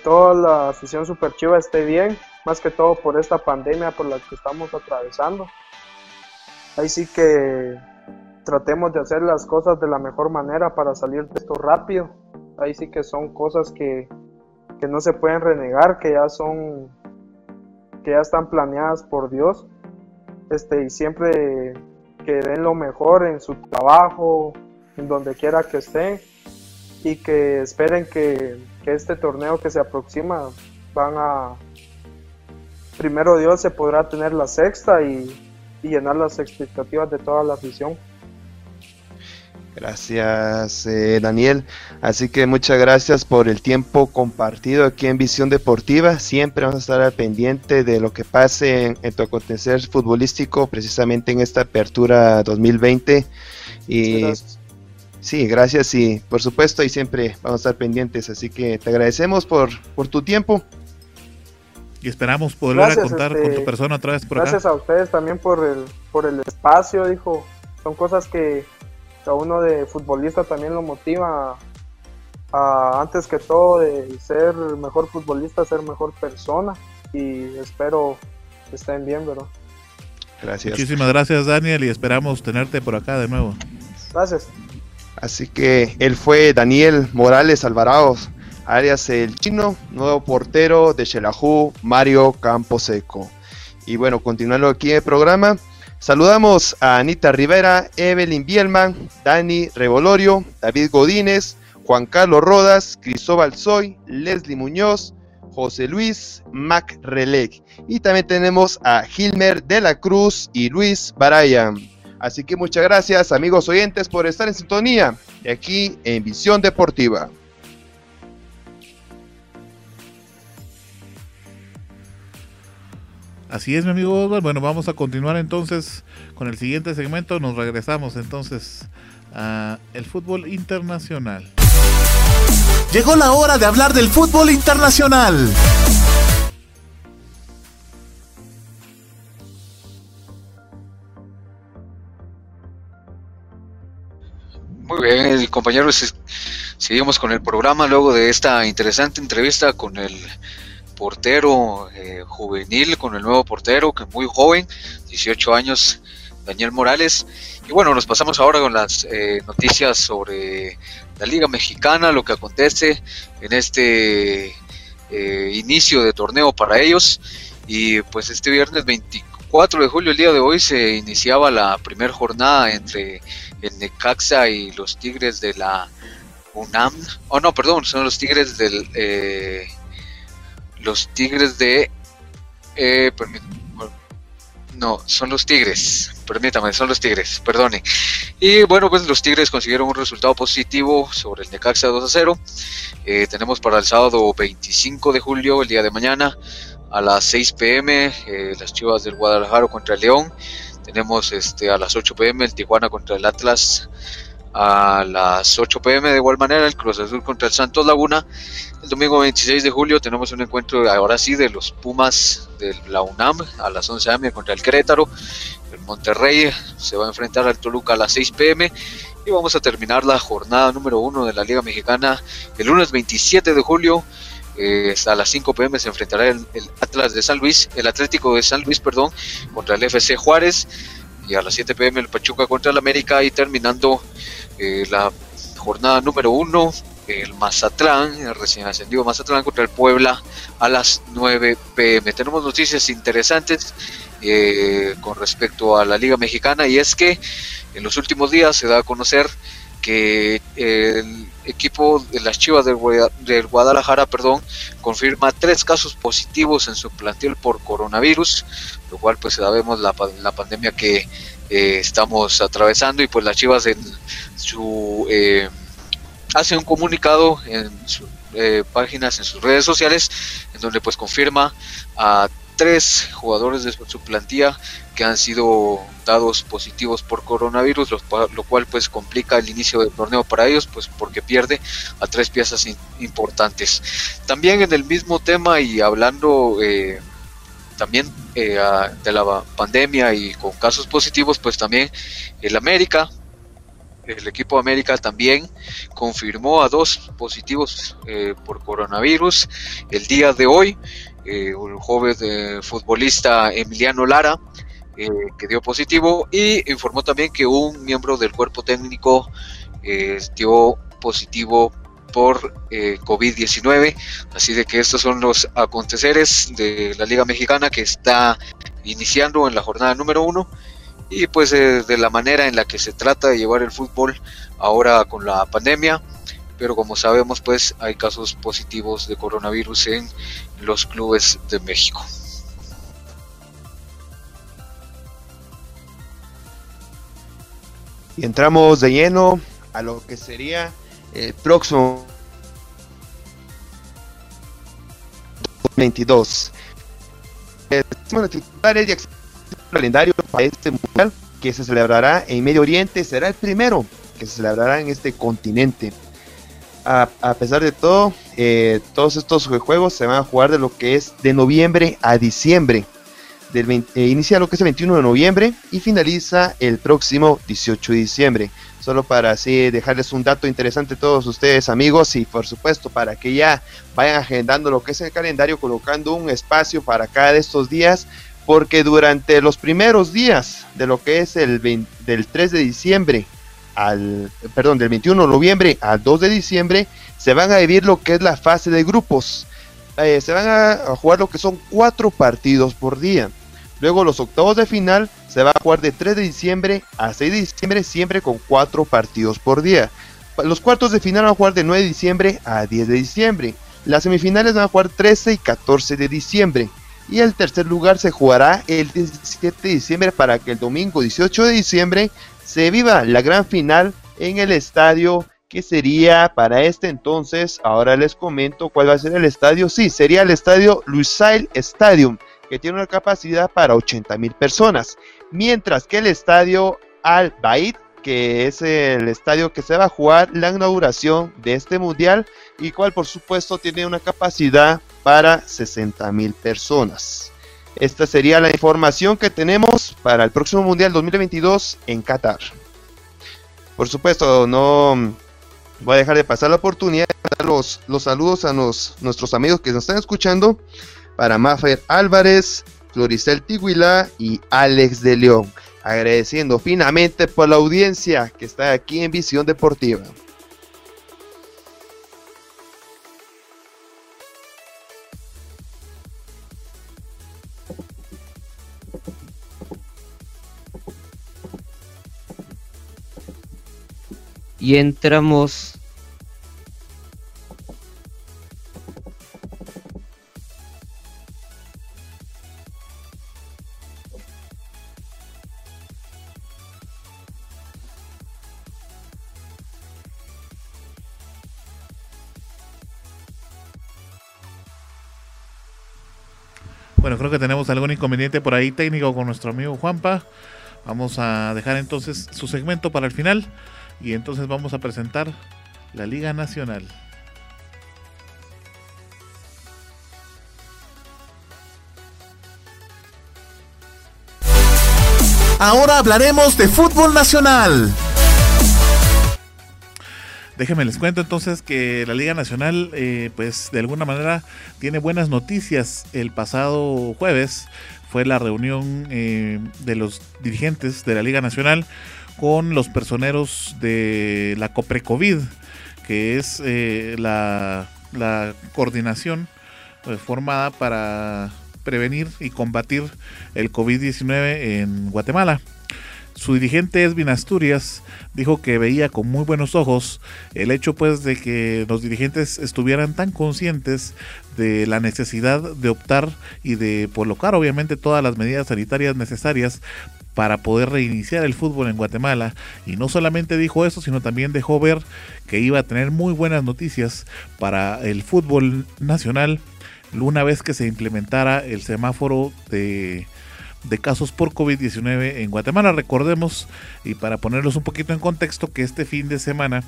toda la afición super chiva esté bien, más que todo por esta pandemia por la que estamos atravesando. Ahí sí que tratemos de hacer las cosas de la mejor manera para salir de esto rápido. Ahí sí que son cosas que, que no se pueden renegar, que ya son, que ya están planeadas por Dios. Este, y siempre que den lo mejor en su trabajo, en donde quiera que estén y que esperen que, este torneo que se aproxima van a primero Dios se podrá tener la sexta y, llenar las expectativas de toda la afición. Gracias eh, Daniel, así que muchas gracias por el tiempo compartido aquí en Visión Deportiva, siempre vamos a estar al pendiente de lo que pase en, tu acontecer futbolístico precisamente en esta apertura 2020 y Sí, gracias y por supuesto y siempre vamos a estar pendientes, así que te agradecemos por, por tu tiempo. Y esperamos poder contar con tu este, persona otra vez por gracias a ustedes también por el, por el espacio, dijo. Son cosas que a uno de futbolista también lo motiva a, antes que todo de ser mejor futbolista, ser mejor persona y espero que estén bien, ¿verdad? Gracias. Muchísimas gracias Daniel y esperamos tenerte por acá de nuevo. Gracias. Así que él fue Daniel Morales Alvarado, alias el chino, nuevo portero de Xelajú, Mario Camposeco. Y bueno, continuando aquí el programa, saludamos a Anita Rivera, Evelyn Bielman, Dani Revolorio, David Godínez, Juan Carlos Rodas, Cristóbal Soy, Leslie Muñoz, José Luis Mac Releg. Y también tenemos a Gilmer de la Cruz y Luis Barayan. Así que muchas gracias amigos oyentes por estar en sintonía aquí en Visión Deportiva. Así es, mi amigo Bueno, vamos a continuar entonces con el siguiente segmento. Nos regresamos entonces a el fútbol internacional. Llegó la hora de hablar del fútbol internacional. Muy bien, compañeros, seguimos con el programa luego de esta interesante entrevista con el portero eh, juvenil, con el nuevo portero, que es muy joven, 18 años, Daniel Morales. Y bueno, nos pasamos ahora con las eh, noticias sobre la Liga Mexicana, lo que acontece en este eh, inicio de torneo para ellos. Y pues este viernes 24 de julio, el día de hoy, se iniciaba la primera jornada entre el Necaxa y los Tigres de la UNAM. Oh, no, perdón, son los Tigres del los Tigres de... Eh, no, son los Tigres, permítame, son los Tigres, perdone. Y bueno, pues los Tigres consiguieron un resultado positivo sobre el Necaxa 2 a 0. Eh, tenemos para el sábado 25 de julio, el día de mañana, a las 6 pm, eh, las Chivas del Guadalajara contra el León. Tenemos este, a las 8 pm el Tijuana contra el Atlas a las 8 pm de igual manera el Cruz Azul contra el Santos Laguna. El domingo 26 de julio tenemos un encuentro ahora sí de los Pumas de la UNAM a las 11 am contra el Querétaro. El Monterrey se va a enfrentar al Toluca a las 6 pm y vamos a terminar la jornada número 1 de la Liga Mexicana el lunes 27 de julio. Eh, a las 5 pm se enfrentará el, el Atlas de San Luis, el Atlético de San Luis, perdón, contra el FC Juárez y a las 7 pm el Pachuca contra el América y terminando eh, la jornada número uno, el Mazatlán, el recién ascendido Mazatlán contra el Puebla a las 9 pm. Tenemos noticias interesantes eh, con respecto a la Liga Mexicana y es que en los últimos días se da a conocer que el equipo de las Chivas del, Guadalajara, perdón, confirma tres casos positivos en su plantel por coronavirus, lo cual pues sabemos la pandemia que eh, estamos atravesando y pues las Chivas en su eh, hace un comunicado en sus eh, páginas, en sus redes sociales, en donde pues confirma a tres jugadores de su plantilla que han sido dados positivos por coronavirus, lo, cual pues complica el inicio del torneo para ellos, pues porque pierde a tres piezas importantes. También en el mismo tema y hablando también eh, de la pandemia y con casos positivos, pues también el América, el equipo América también confirmó a dos positivos eh, por coronavirus el día de hoy. Eh, un joven futbolista Emiliano Lara que dio positivo y informó también que un miembro del cuerpo técnico dio positivo por eh, COVID-19. Así de que estos son los aconteceres de la Liga Mexicana que está iniciando en la jornada número uno y pues eh, de la manera en la que se trata de llevar el fútbol ahora con la pandemia. Pero como sabemos pues hay casos positivos de coronavirus en los clubes de México. Y entramos de lleno a lo que sería el próximo 22. El calendario para este mundial que se celebrará en Medio Oriente será el primero que se celebrará en este continente. A, pesar de todo, eh, todos estos juegos se van a jugar de lo que es de noviembre a diciembre. Del eh, inicia lo que es el 21 de noviembre y finaliza el próximo 18 de diciembre solo para así dejarles un dato interesante a todos ustedes amigos y por supuesto para que ya vayan agendando lo que es el calendario colocando un espacio para cada de estos días porque durante los primeros días de lo que es el del 3 de diciembre al perdón del 21 de noviembre al 2 de diciembre se van a vivir lo que es la fase de grupos. Eh, se van a jugar lo que son cuatro partidos por día Luego los octavos de final se va a jugar de 3 de diciembre a 6 de diciembre, siempre con 4 partidos por día. Los cuartos de final van a jugar de 9 de diciembre a 10 de diciembre. Las semifinales van a jugar 13 y 14 de diciembre. Y el tercer lugar se jugará el 17 de diciembre para que el domingo 18 de diciembre se viva la gran final en el estadio que sería para este entonces, ahora les comento cuál va a ser el estadio, sí, sería el estadio Lusail Stadium, que tiene una capacidad para 80 mil personas, mientras que el estadio Al Baid que es el estadio que se va a jugar la inauguración de este mundial y cual por supuesto tiene una capacidad para 60 mil personas. Esta sería la información que tenemos para el próximo mundial 2022 en Qatar. Por supuesto, no voy a dejar de pasar la oportunidad de dar los, los saludos a nuestros amigos que nos están escuchando. Para Mafer Álvarez, Floricel Tiguila y Alex de León agradeciendo finamente por la audiencia que está aquí en Visión Deportiva. Y entramos que tenemos algún inconveniente por ahí técnico con nuestro amigo Juanpa. Vamos a dejar entonces su segmento para el final y entonces vamos a presentar la Liga Nacional. Ahora hablaremos de fútbol nacional. Déjenme les cuento entonces que la Liga Nacional, eh, pues de alguna manera tiene buenas noticias. El pasado jueves fue la reunión eh, de los dirigentes de la Liga Nacional con los personeros de la COPRECOVID, que es eh, la, la, coordinación formada para prevenir y combatir el COVID-19 en Guatemala. Su dirigente Esvin Asturias dijo que veía con muy buenos ojos el hecho pues de que los dirigentes estuvieran tan conscientes de la necesidad de optar y de colocar obviamente todas las medidas sanitarias necesarias para poder reiniciar el fútbol en Guatemala. Y no solamente dijo eso sino también dejó ver que iba a tener muy buenas noticias para el fútbol nacional una vez que se implementara el semáforo de de casos por COVID-19 en Guatemala. Recordemos, y para ponerlos un poquito en contexto, que este fin de semana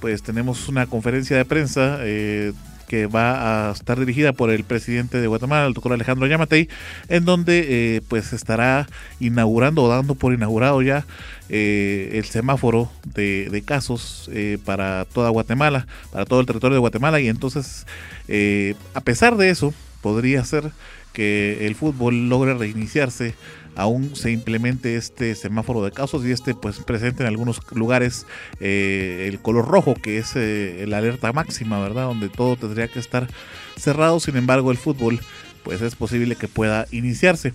pues tenemos una conferencia de prensa eh, que va a estar dirigida por el presidente de Guatemala, el doctor Alejandro Yamatei, en donde eh, pues estará inaugurando o dando por inaugurado ya eh, el semáforo de, casos para toda Guatemala, para todo el territorio de Guatemala, y entonces a pesar de eso, podría ser que el fútbol logre reiniciarse aún se implemente este semáforo de casos y este pues presente en algunos lugares eh, el color rojo que es eh, la alerta máxima verdad donde todo tendría que estar cerrado. Sin embargo el fútbol pues es posible que pueda iniciarse.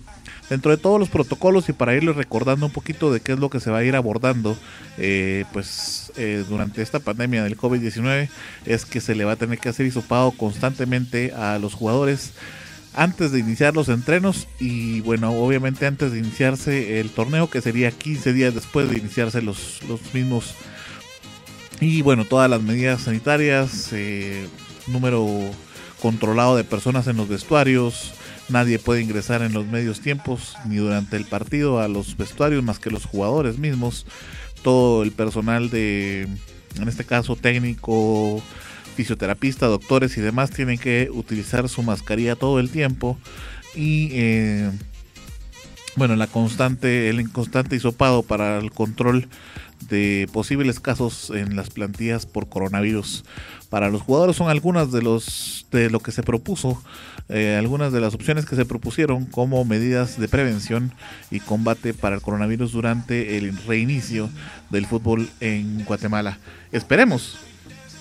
Dentro de todos los protocolos y para irles recordando un poquito de qué es lo que se va a ir abordando eh, pues durante esta pandemia del COVID-19 es que se le va a tener que hacer hisopado constantemente a los jugadores antes de iniciar los entrenos y bueno, obviamente antes de iniciarse el torneo que sería 15 días después de iniciarse los, los mismos. Y bueno, todas las medidas sanitarias, eh, número controlado de personas en los vestuarios, nadie puede ingresar en los medios tiempos ni durante el partido a los vestuarios más que los jugadores mismos, todo el personal de, en este caso técnico, fisioterapista, doctores y demás tienen que utilizar su mascarilla todo el tiempo y eh, bueno, la constante, el constante hisopado para el control de posibles casos en las plantillas por coronavirus. Para los jugadores son algunas de los de lo que se propuso, eh, algunas de las opciones que se propusieron como medidas de prevención y combate para el coronavirus durante el reinicio del fútbol en Guatemala. Esperemos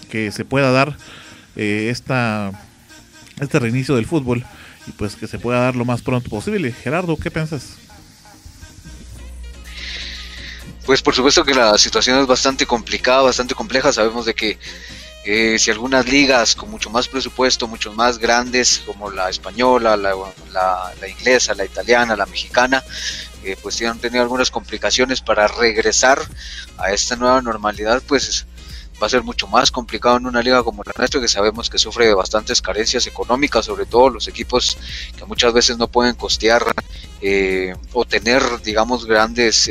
que se pueda dar eh, esta, este reinicio del fútbol y pues que se pueda dar lo más pronto posible. Gerardo, ¿qué piensas? Pues por supuesto que la situación es bastante complicada, bastante compleja. Sabemos de que eh, si algunas ligas con mucho más presupuesto, mucho más grandes, como la española, la, inglesa, la italiana, la mexicana, eh, pues han tenido algunas complicaciones para regresar a esta nueva normalidad, pues va a ser mucho más complicado en una liga como la nuestra que sabemos que sufre de bastantes carencias económicas, sobre todo los equipos que muchas veces no pueden costear eh, o tener, digamos, grandes...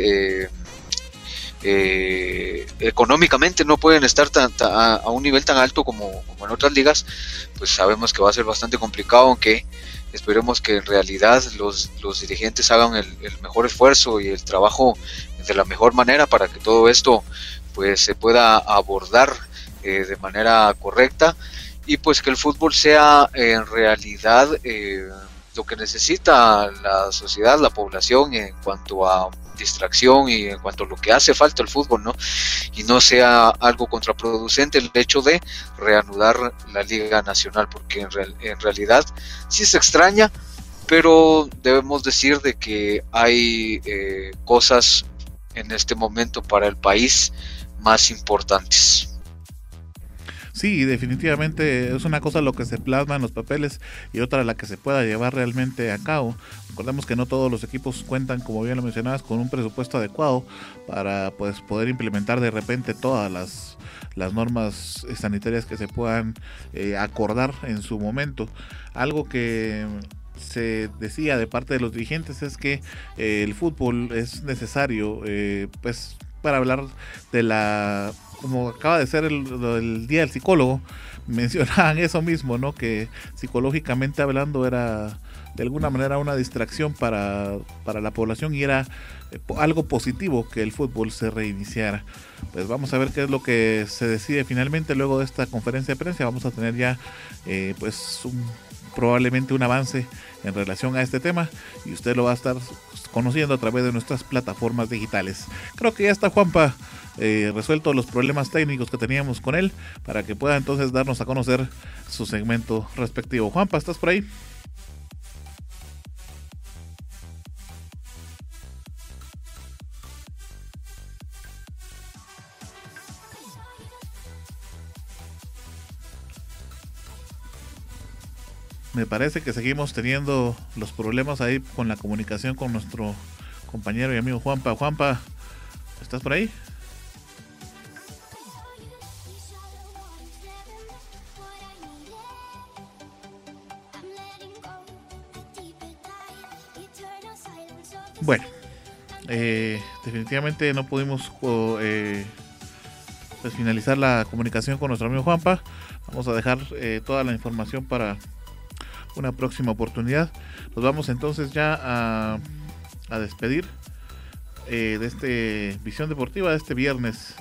Eh, económicamente no pueden estar tan, a, un nivel tan alto como, en otras ligas, pues sabemos que va a ser bastante complicado, aunque esperemos que en realidad los, los dirigentes hagan el, mejor esfuerzo y el trabajo de la mejor manera para que todo esto pues se pueda abordar eh, de manera correcta. Y pues que el fútbol sea en realidad eh, lo que necesita la sociedad, la población en cuanto a distracción y en cuanto a lo que hace falta el fútbol, ¿no? Y no sea algo contraproducente el hecho de reanudar la Liga Nacional, porque en, en realidad sí se extraña, pero debemos decir de que hay eh, cosas en este momento para el país más importantes. Sí, definitivamente es una cosa lo que se plasma en los papeles y otra la que se pueda llevar realmente a cabo. Recordemos que no todos los equipos cuentan, como bien lo mencionabas, con un presupuesto adecuado para pues, poder implementar de repente todas las, las normas sanitarias que se puedan eh, acordar en su momento. Algo que se decía de parte de los dirigentes es que eh, el fútbol es necesario eh, pues para hablar de la como acaba de ser el, día del psicólogo, mencionaban eso mismo, ¿no? Que psicológicamente hablando era de alguna manera una distracción para, para la población y era eh, algo positivo que el fútbol se reiniciara. Pues vamos a ver qué es lo que se decide finalmente luego de esta conferencia de prensa. Vamos a tener ya eh, pues probablemente un avance en relación a este tema y usted lo va a estar conociendo a través de nuestras plataformas digitales. Creo que ya está Juanpa eh, resuelto los problemas técnicos que teníamos con él para que pueda entonces darnos a conocer su segmento respectivo. Juanpa, ¿estás por ahí? Me parece que seguimos teniendo los problemas ahí con la comunicación con nuestro compañero y amigo Juanpa. Juanpa, ¿estás por ahí? Bueno, eh, definitivamente no pudimos eh, pues finalizar la comunicación con nuestro amigo Juanpa. Vamos a dejar eh, toda la información para una próxima oportunidad. Nos vamos entonces ya a, a despedir de este Visión Deportiva de este viernes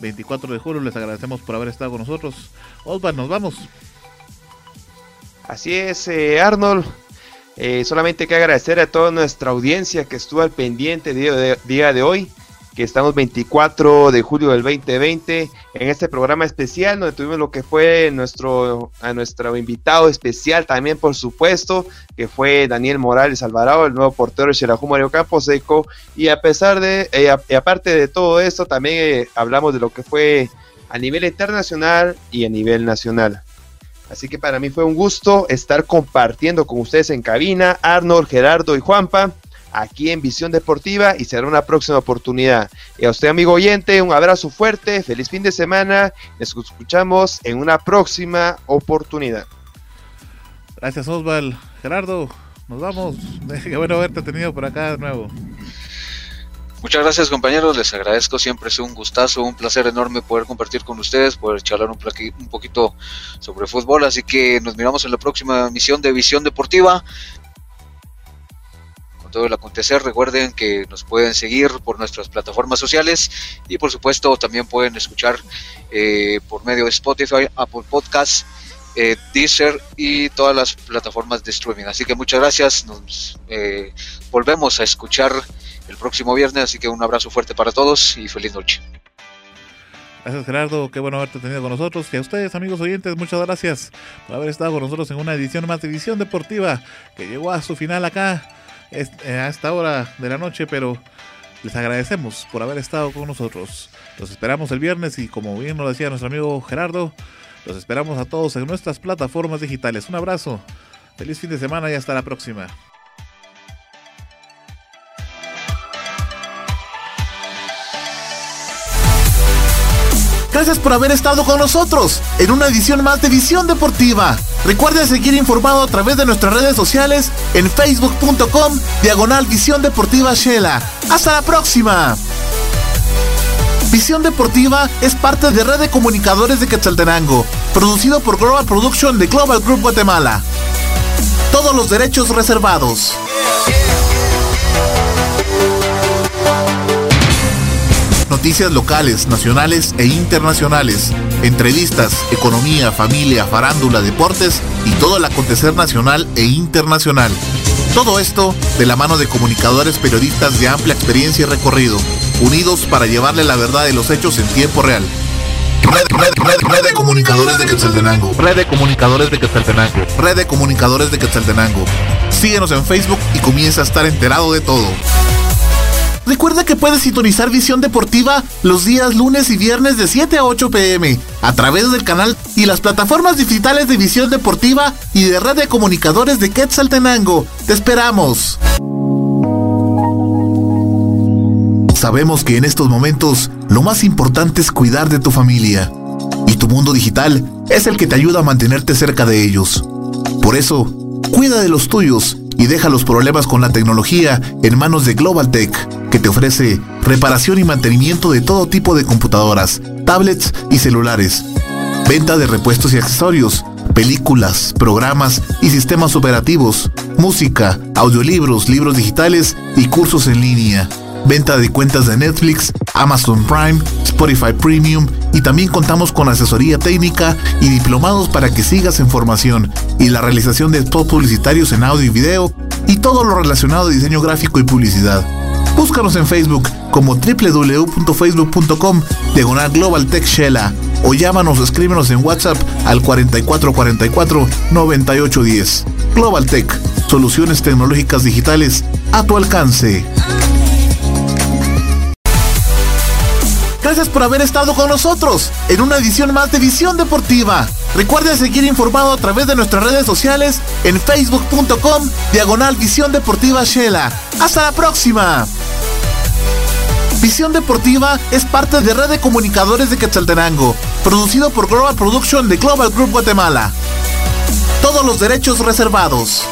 24 de julio. Les agradecemos por haber estado con nosotros. Osvaldo, nos vamos. Así es, Arnold. Eh, solamente que agradecer a toda nuestra audiencia que estuvo al pendiente día de hoy, que estamos 24 de julio del 2020 en este programa especial donde tuvimos lo que fue nuestro a nuestro invitado especial también por supuesto que fue Daniel Morales Alvarado el nuevo portero de Xelajú Mario Camposeco y a pesar de eh, y aparte de todo esto también eh, hablamos de lo que fue a nivel internacional y a nivel nacional. Así que para mí fue un gusto estar compartiendo con ustedes en cabina, Arnold, Gerardo y Juanpa, aquí en Visión Deportiva y será una próxima oportunidad. Y a usted, amigo oyente, un abrazo fuerte, feliz fin de semana, nos escuchamos en una próxima oportunidad. Gracias, Osval. Gerardo, nos vamos. Qué bueno haberte tenido por acá de nuevo. Muchas gracias compañeros, les agradezco, siempre es un gustazo, un placer enorme poder compartir con ustedes, poder charlar un, un poquito sobre fútbol, así que nos miramos en la próxima emisión de Visión Deportiva. Todo el acontecer, recuerden que nos pueden seguir por nuestras plataformas sociales y por supuesto también pueden escuchar eh, por medio de Spotify, Apple Podcasts, eh, Deezer y todas las plataformas de streaming. Así que muchas gracias, nos eh, volvemos a escuchar el próximo viernes. Así que un abrazo fuerte para todos y feliz noche. Gracias Gerardo, qué bueno haberte tenido con nosotros. Y a ustedes amigos oyentes, muchas gracias por haber estado con nosotros en una edición más de Edición Deportiva que llegó a su final acá a esta hora de la noche, pero les agradecemos por haber estado con nosotros. Los esperamos el viernes y como bien lo decía nuestro amigo Gerardo, los esperamos a todos en nuestras plataformas digitales. Un abrazo, feliz fin de semana y hasta la próxima. Gracias por haber estado con nosotros en una edición más de Visión Deportiva. Recuerde seguir informado a través de nuestras redes sociales en facebook.com diagonal Visión Deportiva Shela. Hasta la próxima. Visión Deportiva es parte de Red de Comunicadores de Quetzaltenango, producido por Global Production de Global Group Guatemala. Todos los derechos reservados. Noticias locales, nacionales e internacionales. Entrevistas, economía, familia, farándula, deportes y todo el acontecer nacional e internacional. Todo esto de la mano de comunicadores periodistas de amplia experiencia y recorrido, unidos para llevarle la verdad de los hechos en tiempo real. Red, de comunicadores de Quetzaltenango. Red de comunicadores de Quetzaltenango. Red de comunicadores de Quetzaltenango. Síguenos en Facebook y comienza a estar enterado de todo. Recuerda que puedes sintonizar Visión Deportiva los días lunes y viernes de 7 a 8 pm a través del canal y las plataformas digitales de Visión Deportiva y de Red de Comunicadores de Quetzaltenango. ¡Te esperamos! Sabemos que en estos momentos lo más importante es cuidar de tu familia. Y tu mundo digital es el que te ayuda a mantenerte cerca de ellos. Por eso, cuida de los tuyos y deja los problemas con la tecnología en manos de Global Tech, que te ofrece reparación y mantenimiento de todo tipo de computadoras, tablets y celulares. Venta de repuestos y accesorios, películas, programas y sistemas operativos, música, audiolibros, libros digitales y cursos en línea. Venta de cuentas de Netflix, Amazon Prime, Spotify Premium y también contamos con asesoría técnica y diplomados para que sigas en formación y la realización de spots publicitarios en audio y video y todo lo relacionado a diseño gráfico y publicidad. Búscanos en Facebook como www.facebook.com diagonal Global Tech Shella o llámanos o escríbenos en WhatsApp al 4444 9810. Global Tech, soluciones tecnológicas digitales a tu alcance. Gracias por haber estado con nosotros en una edición más de Visión Deportiva. Recuerde seguir informado a través de nuestras redes sociales en facebook.com diagonal Visión Deportiva Shela. Hasta la próxima. Visión Deportiva es parte de Red de Comunicadores de Quetzaltenango, producido por Global Production de Global Group Guatemala. Todos los derechos reservados.